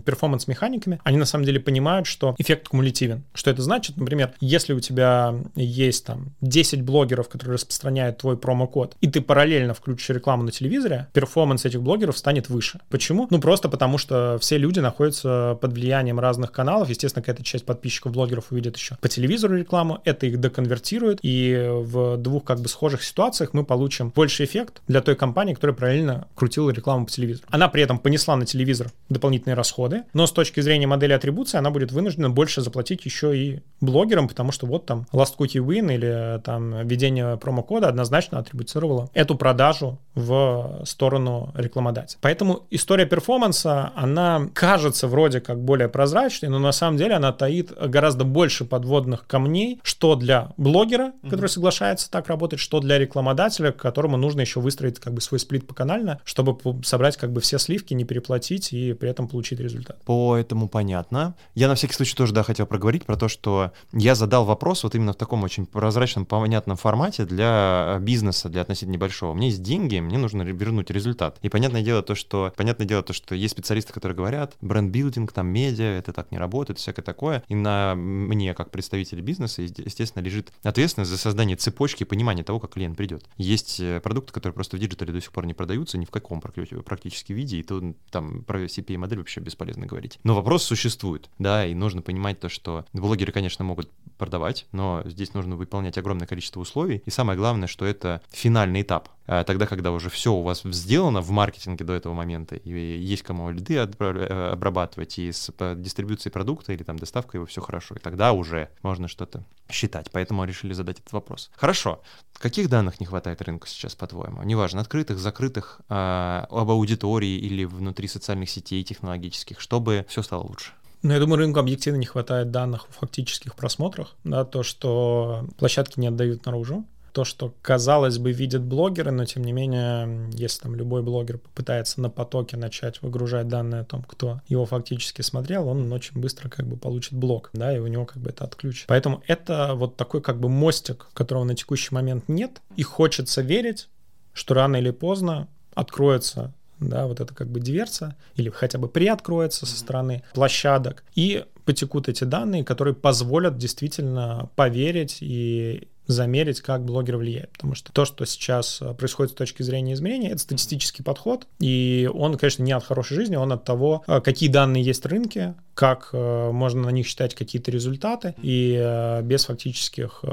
перформанс-механиками, они на самом самом деле понимают, что эффект кумулятивен. Что это значит? Например, если у тебя есть там 10 блогеров, которые распространяют твой промокод, и ты параллельно включишь рекламу на телевизоре, перформанс этих блогеров станет выше. Почему? Ну, просто потому что все люди находятся под влиянием разных каналов. Естественно, какая-то часть подписчиков блогеров увидит еще по телевизору рекламу, это их доконвертирует, и в двух как бы схожих ситуациях мы получим больше эффект для той компании, которая параллельно крутила рекламу по телевизору. Она при этом понесла на телевизор дополнительные расходы, но с точки зрения модели атрибутов атрибуции, она будет вынуждена больше заплатить еще и блогерам, потому что вот там Last Cookie Win или там введение промокода однозначно атрибуцировало эту продажу в сторону рекламодателя. Поэтому история перформанса, она кажется вроде как более прозрачной, но на самом деле она таит гораздо больше подводных камней, что для блогера, который mm-hmm. соглашается так работать, что для рекламодателя, которому нужно еще выстроить как бы свой сплит по канально, чтобы собрать как бы все сливки, не переплатить и при этом получить результат. По этому понятно. Я на всякий случай тоже, да, хотел проговорить про то, что я задал вопрос вот именно в таком очень прозрачном, понятном формате для бизнеса, для относительно небольшого. У меня есть деньги, мне нужно вернуть результат. И понятное дело то, что, понятное дело то, что есть специалисты, которые говорят, brand building, там, медиа, это так не работает, всякое такое. И на мне, как представитель бизнеса, естественно, лежит ответственность за создание цепочки понимания того, как клиент придет. Есть э, продукты, которые просто в диджитале до сих пор не продаются ни в каком практически виде, и то там про CPA-модель вообще бесполезно говорить. Но вопрос существует существует, да, и нужно понимать то, что блогеры, конечно, могут продавать, но здесь нужно выполнять огромное количество условий, и самое главное, что это финальный этап. А тогда, когда уже все у вас сделано в маркетинге до этого момента, и есть кому лиды э, обрабатывать, и с дистрибуцией продукта или там доставкой его все хорошо, и тогда уже можно что-то считать. Поэтому решили задать этот вопрос. Хорошо. Каких данных не хватает рынку сейчас, по-твоему? Неважно, открытых, закрытых, э, об аудитории или внутри социальных сетей технологических, чтобы все стало лучше. Ну, я думаю, рынку объективно не хватает данных о фактических просмотрах, да, то, что площадки не отдают наружу, то, что, казалось бы, видят блогеры, но тем не менее, если там любой блогер попытается на потоке начать выгружать данные о том, кто его фактически смотрел, он очень быстро как бы получит блок, да, и у него как бы это отключит. Поэтому это вот такой как бы мостик, которого на текущий момент нет, и хочется верить, что рано или поздно откроется да, вот это как бы диверсия, или хотя бы приоткроется со стороны площадок, и потекут эти данные, которые позволят действительно поверить и замерить, как блогер влияет. Потому что то, что сейчас э, происходит с точки зрения измерения, это статистический подход, и он, конечно, не от хорошей жизни, он от того, э, какие данные есть в рынке, как э, можно на них считать какие-то результаты, и без фактических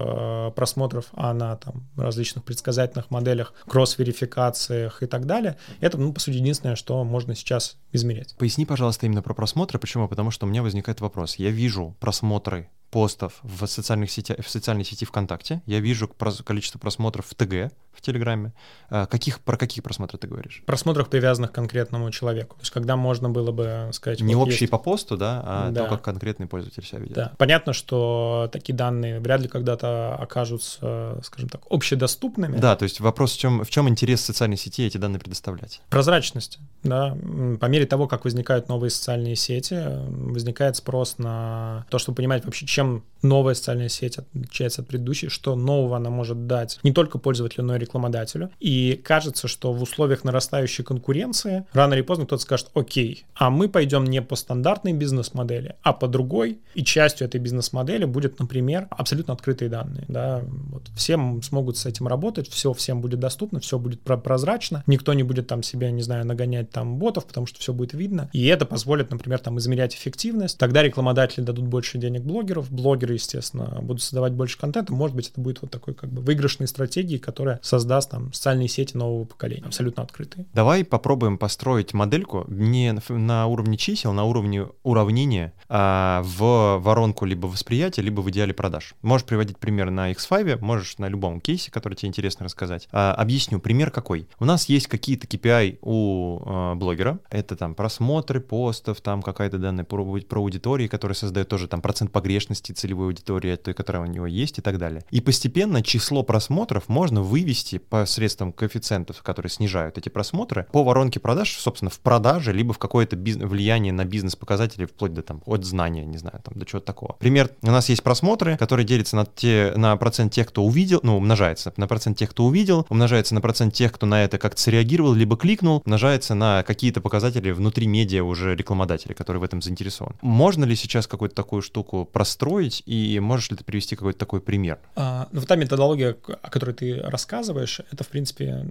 просмотров, а на там, различных предсказательных моделях, кросс-верификациях и так далее, это, ну, по сути, единственное, что можно сейчас измерять. Поясни, пожалуйста, именно про просмотры. Почему? Потому что у меня возникает вопрос. Я вижу просмотры постов в, социальных сетях, в социальной сети ВКонтакте, я вижу количество просмотров в ТГ, в Телеграме. А, каких, про какие просмотры ты говоришь? Просмотрах, привязанных к конкретному человеку. То есть когда можно было бы сказать... Не вот общие есть... по посту, да, а да. то, как конкретный пользователь себя ведет. Да. Понятно, что такие данные вряд ли когда-то окажутся, скажем так, общедоступными. Да, то есть вопрос в чем, в чем интерес социальной сети эти данные предоставлять? Прозрачность, да. По мере того, как возникают новые социальные сети, возникает спрос на то, чтобы понимать вообще, чем новая социальная сеть отличается от предыдущей, что нового она может дать не только пользователю, но и рекламодателю. И кажется, что в условиях нарастающей конкуренции рано или поздно кто-то скажет, окей, а мы пойдем не по стандартной бизнес-модели, а по другой, и частью этой бизнес-модели будет, например, абсолютно открытые данные. Да? Вот всем смогут с этим работать, все всем будет доступно, все будет прозрачно, никто не будет там себе, не знаю, нагонять там ботов, потому что все будет видно. И это позволит, например, там измерять эффективность. Тогда рекламодатели дадут больше денег блогеров, блогеры, естественно, будут создавать больше контента. Может быть, это будет вот такой как бы выигрышной стратегии, которая создаст там социальные сети нового поколения, абсолютно открытые. Давай попробуем построить модельку не на уровне чисел, на уровне уравнения а, в воронку либо восприятия, либо в идеале продаж. Можешь приводить пример на X5, можешь на любом кейсе, который тебе интересно рассказать. А, объясню. Пример какой? У нас есть какие-то KPI у а, блогера. Это там просмотры постов, там какая-то данная про, про аудитории, которая создает тоже там процент погрешности целевой аудитории, той, которая у него есть и так далее. И постепенно число просмотров можно вывести посредством коэффициентов, которые снижают эти просмотры, по воронке продаж, собственно, в продаже, либо в какое-то бизнес, влияние на бизнес-показатели, вплоть до там, от знания, не знаю, там, до чего-то такого. Пример, у нас есть просмотры, которые делятся на, те, на процент тех, кто увидел, ну, умножается на процент тех, кто увидел, умножается на процент тех, кто на это как-то среагировал, либо кликнул, умножается на какие-то показатели внутри медиа уже рекламодателя, который в этом заинтересован. Можно ли сейчас какую-то такую штуку простроить, и можешь ли ты привести какой-то такой пример? А, ну, та методология, о которой ты рассказываешь, это, в принципе,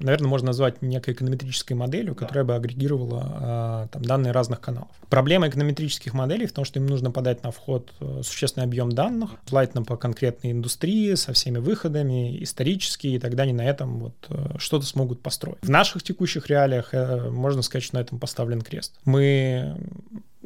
наверное, можно назвать некой эконометрической моделью, которая бы агрегировала а, там, данные разных каналов. Проблема эконометрических моделей в том, что им нужно подать на вход э, существенный объем данных, желательно по конкретной индустрии, со всеми выходами, исторические, и тогда они на этом вот э, что-то смогут построить. В наших текущих реалиях э, можно сказать, что на этом поставлен крест. Мы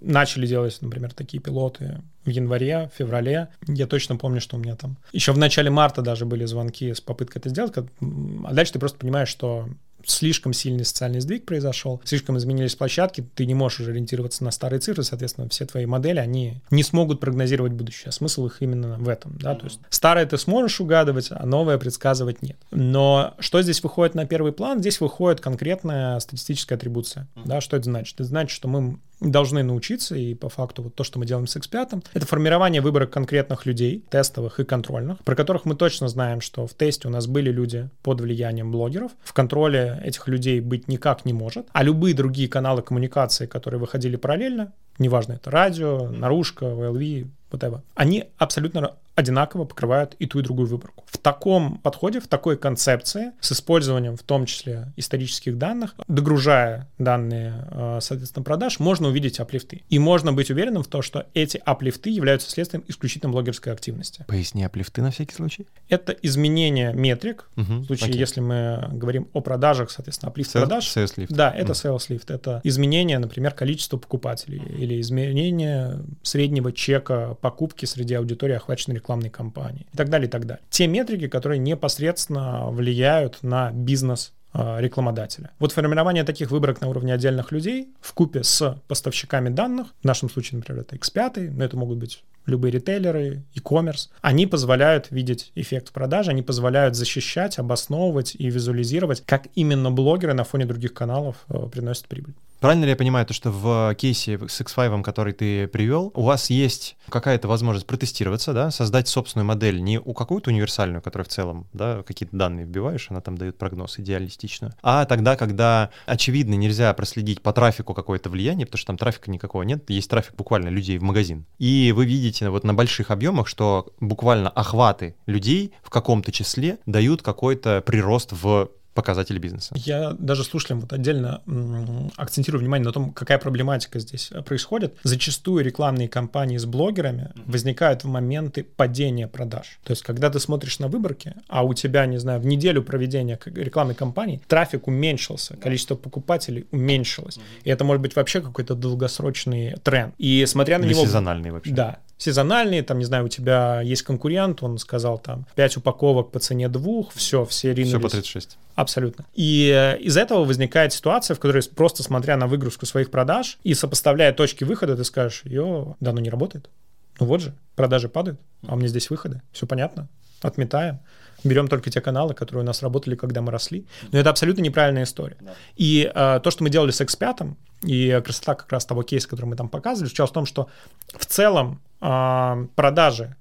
начали делать, например, такие пилоты в январе, в феврале. Я точно помню, что у меня там еще в начале марта даже были звонки с попыткой это сделать, а дальше ты просто понимаешь, что слишком сильный социальный сдвиг произошел, слишком изменились площадки, ты не можешь уже ориентироваться на старые цифры, соответственно, все твои модели, они не смогут прогнозировать будущее. А смысл их именно в этом, да, то есть старое ты сможешь угадывать, а новое предсказывать нет. Но что здесь выходит на первый план? Здесь выходит конкретная статистическая атрибуция, да, что это значит? Это значит, что мы должны научиться, и по факту вот то, что мы делаем с X5, это формирование выборок конкретных людей, тестовых и контрольных, про которых мы точно знаем, что в тесте у нас были люди под влиянием блогеров, в контроле этих людей быть никак не может, а любые другие каналы коммуникации, которые выходили параллельно, неважно, это радио, наружка, VLV, whatever, они абсолютно одинаково покрывают и ту, и другую выборку. В таком подходе, в такой концепции, с использованием в том числе исторических данных, догружая данные, э, соответственно, продаж, можно увидеть аплифты. И можно быть уверенным в том, что эти аплифты являются следствием исключительно блогерской активности. Поясни аплифты на всякий случай. Это изменение метрик. Угу, в случае, окей. если мы говорим о продажах, соответственно, аплифт Sales, продаж. Sales lift. Да, это mm. sales lift. Это изменение, например, количества покупателей или изменение среднего чека покупки среди аудитории, охваченной рекламной кампании и так далее, и так далее. Те метрики, которые непосредственно влияют на бизнес а, рекламодателя. Вот формирование таких выборок на уровне отдельных людей в купе с поставщиками данных, в нашем случае, например, это X5, но это могут быть любые ритейлеры, e-commerce, они позволяют видеть эффект продажи, они позволяют защищать, обосновывать и визуализировать, как именно блогеры на фоне других каналов э, приносят прибыль. Правильно ли я понимаю, то, что в кейсе с X5, который ты привел, у вас есть какая-то возможность протестироваться, да, создать собственную модель, не у какую-то универсальную, которая в целом, да, какие-то данные вбиваешь, она там дает прогноз идеалистичную, а тогда, когда, очевидно, нельзя проследить по трафику какое-то влияние, потому что там трафика никакого нет, есть трафик буквально людей в магазин. И вы видите вот на больших объемах, что буквально охваты людей в каком-то числе дают какой-то прирост в показатели бизнеса. Я даже слушателям вот отдельно акцентирую внимание на том, какая проблематика здесь э, происходит. Зачастую рекламные кампании с блогерами возникают в моменты падения продаж. То есть, когда ты смотришь на выборки, а у тебя, не знаю, в неделю проведения рекламной кампании трафик уменьшился, количество покупателей уменьшилось. И это может быть вообще какой-то долгосрочный тренд. И смотря на Или него... сезональный вообще. Да, сезональные, там, не знаю, у тебя есть конкурент, он сказал там 5 упаковок по цене двух, все, все ринулись. Все по 36. Абсолютно. И э, из этого возникает ситуация, в которой просто смотря на выгрузку своих продаж и сопоставляя точки выхода, ты скажешь, ё, да, ну не работает. Ну вот же, продажи падают, а у меня здесь выходы. Все понятно, отметаем берем только те каналы, которые у нас работали, когда мы росли. Но это абсолютно неправильная история. Да. И э, то, что мы делали с X5, и красота как раз того кейса, который мы там показывали, заключалась в том, что в целом э, продажи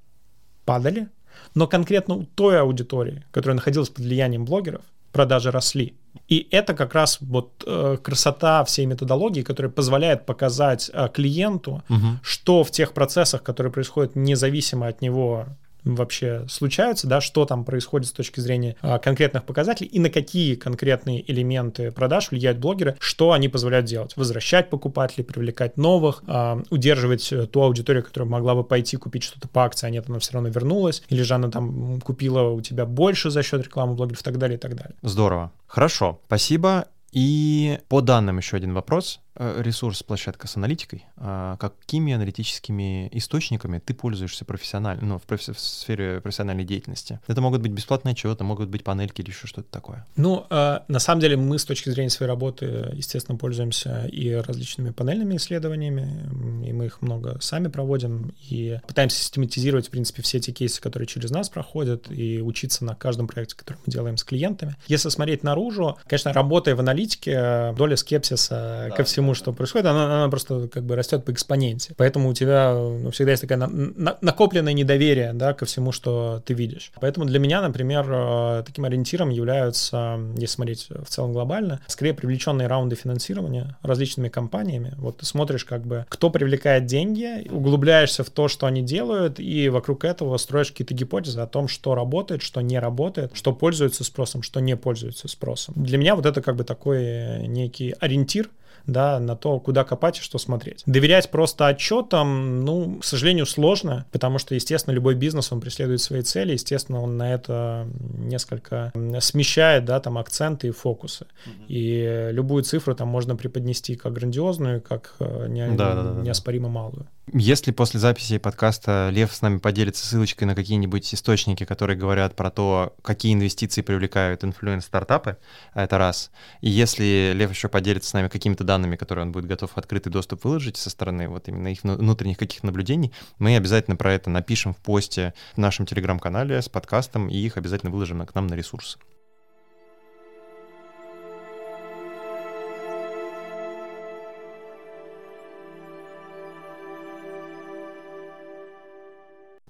падали, но конкретно у той аудитории, которая находилась под влиянием блогеров, продажи росли. И это как раз вот э, красота всей методологии, которая позволяет показать э, клиенту, угу. что в тех процессах, которые происходят независимо от него вообще случаются, да, что там происходит с точки зрения а, конкретных показателей и на какие конкретные элементы продаж влияют блогеры, что они позволяют делать. Возвращать покупателей, привлекать новых, а, удерживать э, ту аудиторию, которая могла бы пойти купить что-то по акции, а нет, она все равно вернулась, или же она там купила у тебя больше за счет рекламы блогеров и так далее, и так далее. Здорово. Хорошо, спасибо. И по данным еще один вопрос. Э, ресурс площадка с аналитикой. А какими аналитическими источниками ты пользуешься профессионально, ну, в, профи- в сфере профессиональной деятельности? Это могут быть бесплатные отчеты, могут быть панельки или еще что-то такое. Ну, э, на самом деле мы с точки зрения своей работы, естественно, пользуемся и различными панельными исследованиями, и мы их много сами проводим, и пытаемся систематизировать, в принципе, все эти кейсы, которые через нас проходят, и учиться на каждом проекте, который мы делаем с клиентами. Если смотреть наружу, конечно, работая в аналитике, доля скепсиса да. ко всему всему, что происходит, она, она просто как бы растет по экспоненте. Поэтому у тебя ну, всегда есть такое на, на, накопленное недоверие да, ко всему, что ты видишь. Поэтому для меня, например, э, таким ориентиром являются, если смотреть в целом глобально, скорее привлеченные раунды финансирования различными компаниями. Вот ты смотришь, как бы, кто привлекает деньги, углубляешься в то, что они делают, и вокруг этого строишь какие-то гипотезы о том, что работает, что не работает, что пользуется спросом, что не пользуется спросом. Для меня вот это как бы такой некий ориентир, да, на то, куда копать и что смотреть. Доверять просто отчетам, ну, к сожалению, сложно, потому что, естественно, любой бизнес, он преследует свои цели, естественно, он на это несколько смещает, да, там, акценты и фокусы. Угу. И любую цифру там можно преподнести как грандиозную, как э, не, да, да, да, неоспоримо малую. Если после записи подкаста Лев с нами поделится ссылочкой на какие-нибудь источники, которые говорят про то, какие инвестиции привлекают influence-стартапы, это раз. И если Лев еще поделится с нами какими-то данными, которые он будет готов открытый доступ выложить со стороны вот именно их внутренних каких наблюдений, мы обязательно про это напишем в посте в нашем телеграм-канале с подкастом, и их обязательно выложим к нам на ресурсы.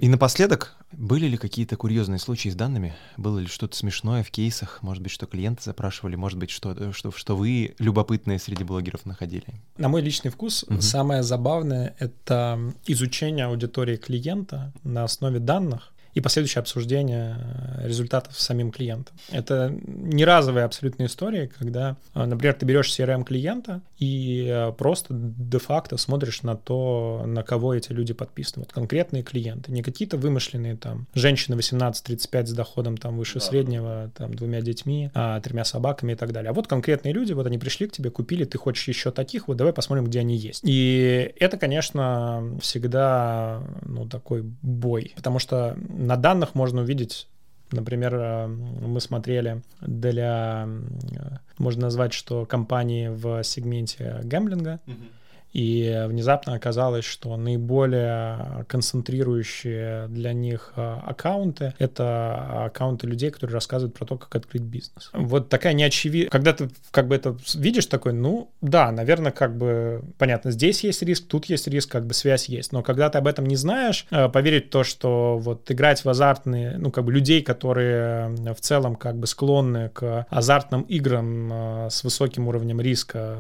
И напоследок, были ли какие-то курьезные случаи с данными? Было ли что-то смешное в кейсах? Может быть, что клиенты запрашивали? Может быть, что, что, что вы любопытные среди блогеров находили? На мой личный вкус, угу. самое забавное — это изучение аудитории клиента на основе данных, и последующее обсуждение э, результатов с самим клиентом. Это не разовая абсолютная история, когда, э, например, ты берешь CRM клиента и э, просто де-факто смотришь на то, на кого эти люди подписаны. Вот конкретные клиенты, не какие-то вымышленные там женщины 18-35 с доходом там выше да. среднего, там двумя детьми, а, тремя собаками и так далее. А вот конкретные люди, вот они пришли к тебе, купили, ты хочешь еще таких, вот давай посмотрим, где они есть. И это, конечно, всегда ну, такой бой, потому что на данных можно увидеть Например, э, мы смотрели для, э, можно назвать, что компании в сегменте гэмблинга, mm-hmm и внезапно оказалось, что наиболее концентрирующие для них а, аккаунты — это аккаунты людей, которые рассказывают про то, как открыть бизнес. Вот такая неочевидная... Когда ты как бы это видишь, такой, ну, да, наверное, как бы, понятно, здесь есть риск, тут есть риск, как бы связь есть. Но когда ты об этом не знаешь, а, поверить в то, что вот играть в азартные, ну, как бы людей, которые в целом как бы склонны к азартным играм а, с высоким уровнем риска,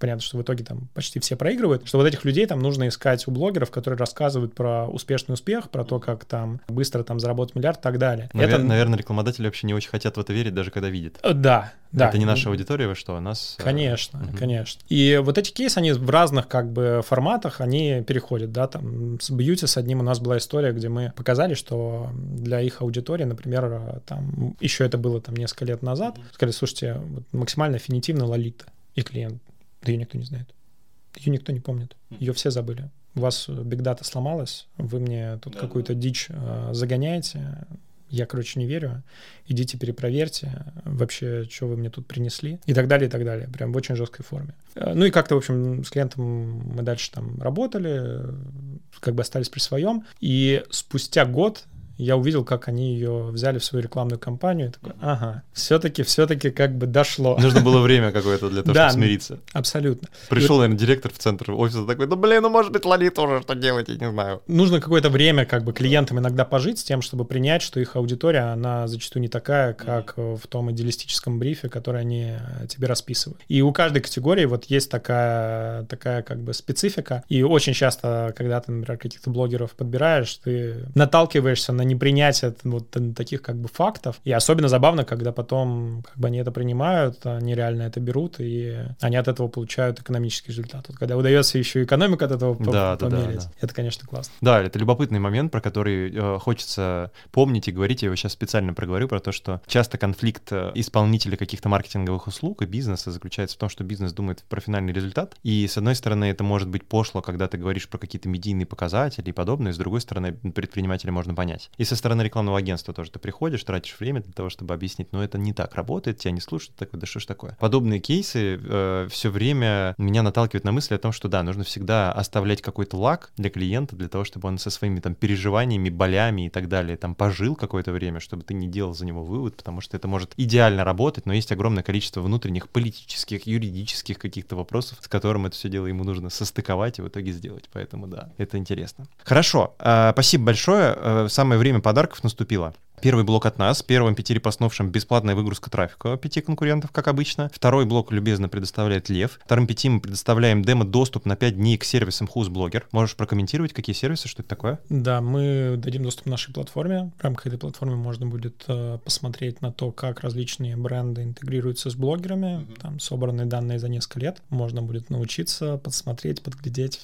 понятно, что в итоге там почти все проигрывают, что вот этих людей там нужно искать у блогеров, которые рассказывают про успешный успех, про то, как там быстро там заработать миллиард и так далее. Навер- это... Наверное, рекламодатели вообще не очень хотят в это верить, даже когда видят. Э, да, да. Это не наша аудитория, вы что, у нас... Э, конечно, угу. конечно. И вот эти кейсы, они в разных как бы форматах, они переходят, да, там с бьюти с одним у нас была история, где мы показали, что для их аудитории, например, там, еще это было там несколько лет назад, сказали, слушайте, вот максимально аффинитивно лолита. И клиент да ее никто не знает. Ее никто не помнит. Ее все забыли. у вас биг дата сломалась, вы мне тут да, какую-то да. дичь э, загоняете, я, короче, не верю, идите перепроверьте вообще, что вы мне тут принесли, и так далее, и так далее, прям в очень жесткой форме. Э, ну и как-то, в общем, с клиентом мы дальше там работали, как бы остались при своем, и спустя год я увидел, как они ее взяли в свою рекламную кампанию, и такой, ага, все-таки, все-таки как бы дошло. Нужно было время какое-то для того, чтобы смириться. абсолютно. Пришел, наверное, директор в центр офиса такой, ну, блин, ну, может быть, Лали тоже что делать, я не знаю. Нужно какое-то время как бы клиентам иногда пожить с тем, чтобы принять, что их аудитория, она зачастую не такая, как в том идеалистическом брифе, который они э, тебе расписывают. И у каждой категории вот есть такая, такая как бы специфика, и очень часто, когда ты, например, каких-то блогеров подбираешь, ты наталкиваешься на непринятие вот таких как бы фактов. И особенно забавно, когда потом как бы они это принимают, они реально это берут, и они от этого получают экономический результат. Вот когда удается еще экономика от этого да, померить, да, да, да. это, конечно, классно. Да, это любопытный момент, про который э, хочется помнить и говорить. Я его сейчас специально проговорю про то, что часто конфликт э, исполнителей каких-то маркетинговых услуг и бизнеса заключается в том, что бизнес думает про финальный результат. И с одной стороны, это может быть пошло, когда ты говоришь про какие-то медийные показатели и подобное, с другой стороны, предпринимателя можно понять. И со стороны рекламного агентства тоже ты приходишь, тратишь время для того, чтобы объяснить, но это не так работает, тебя не слушают, такой, да что ж такое. Подобные кейсы э, все время меня наталкивают на мысли о том, что да, нужно всегда оставлять какой-то лак для клиента, для того, чтобы он со своими там переживаниями, болями и так далее там пожил какое-то время, чтобы ты не делал за него вывод, потому что это может идеально работать, но есть огромное количество внутренних политических, юридических каких-то вопросов, с которым это все дело ему нужно состыковать и в итоге сделать. Поэтому да, это интересно. Хорошо, э, спасибо большое. Э, самое время подарков наступило. Первый блок от нас. Первым пяти репостнувшим бесплатная выгрузка трафика пяти конкурентов, как обычно. Второй блок любезно предоставляет Лев. Вторым пяти мы предоставляем демо-доступ на 5 дней к сервисам Блогер. Можешь прокомментировать, какие сервисы, что это такое? Да, мы дадим доступ нашей платформе. В рамках этой платформы можно будет э, посмотреть на то, как различные бренды интегрируются с блогерами. Mm-hmm. Там собранные данные за несколько лет. Можно будет научиться, подсмотреть, подглядеть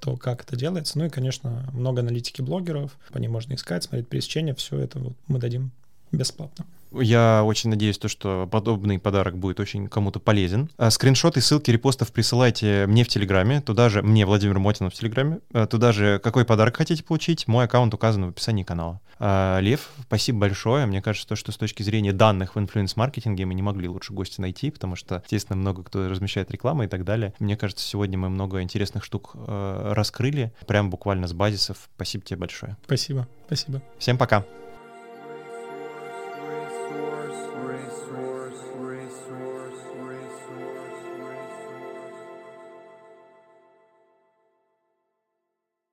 то, как это делается. Ну и, конечно, много аналитики блогеров. По ним можно искать, смотреть пересечения. Все это вот мы дадим бесплатно. Я очень надеюсь, то, что подобный подарок будет очень кому-то полезен. А, скриншоты, ссылки репостов присылайте мне в Телеграме, туда же, мне, Владимир Мотинов в Телеграме, а, туда же, какой подарок хотите получить, мой аккаунт указан в описании канала. А, Лев, спасибо большое. Мне кажется, то, что с точки зрения данных в инфлюенс-маркетинге мы не могли лучше гостя найти, потому что, естественно, много кто размещает рекламу и так далее. Мне кажется, сегодня мы много интересных штук раскрыли, прям буквально с базисов. Спасибо тебе большое. Спасибо, спасибо. Всем пока.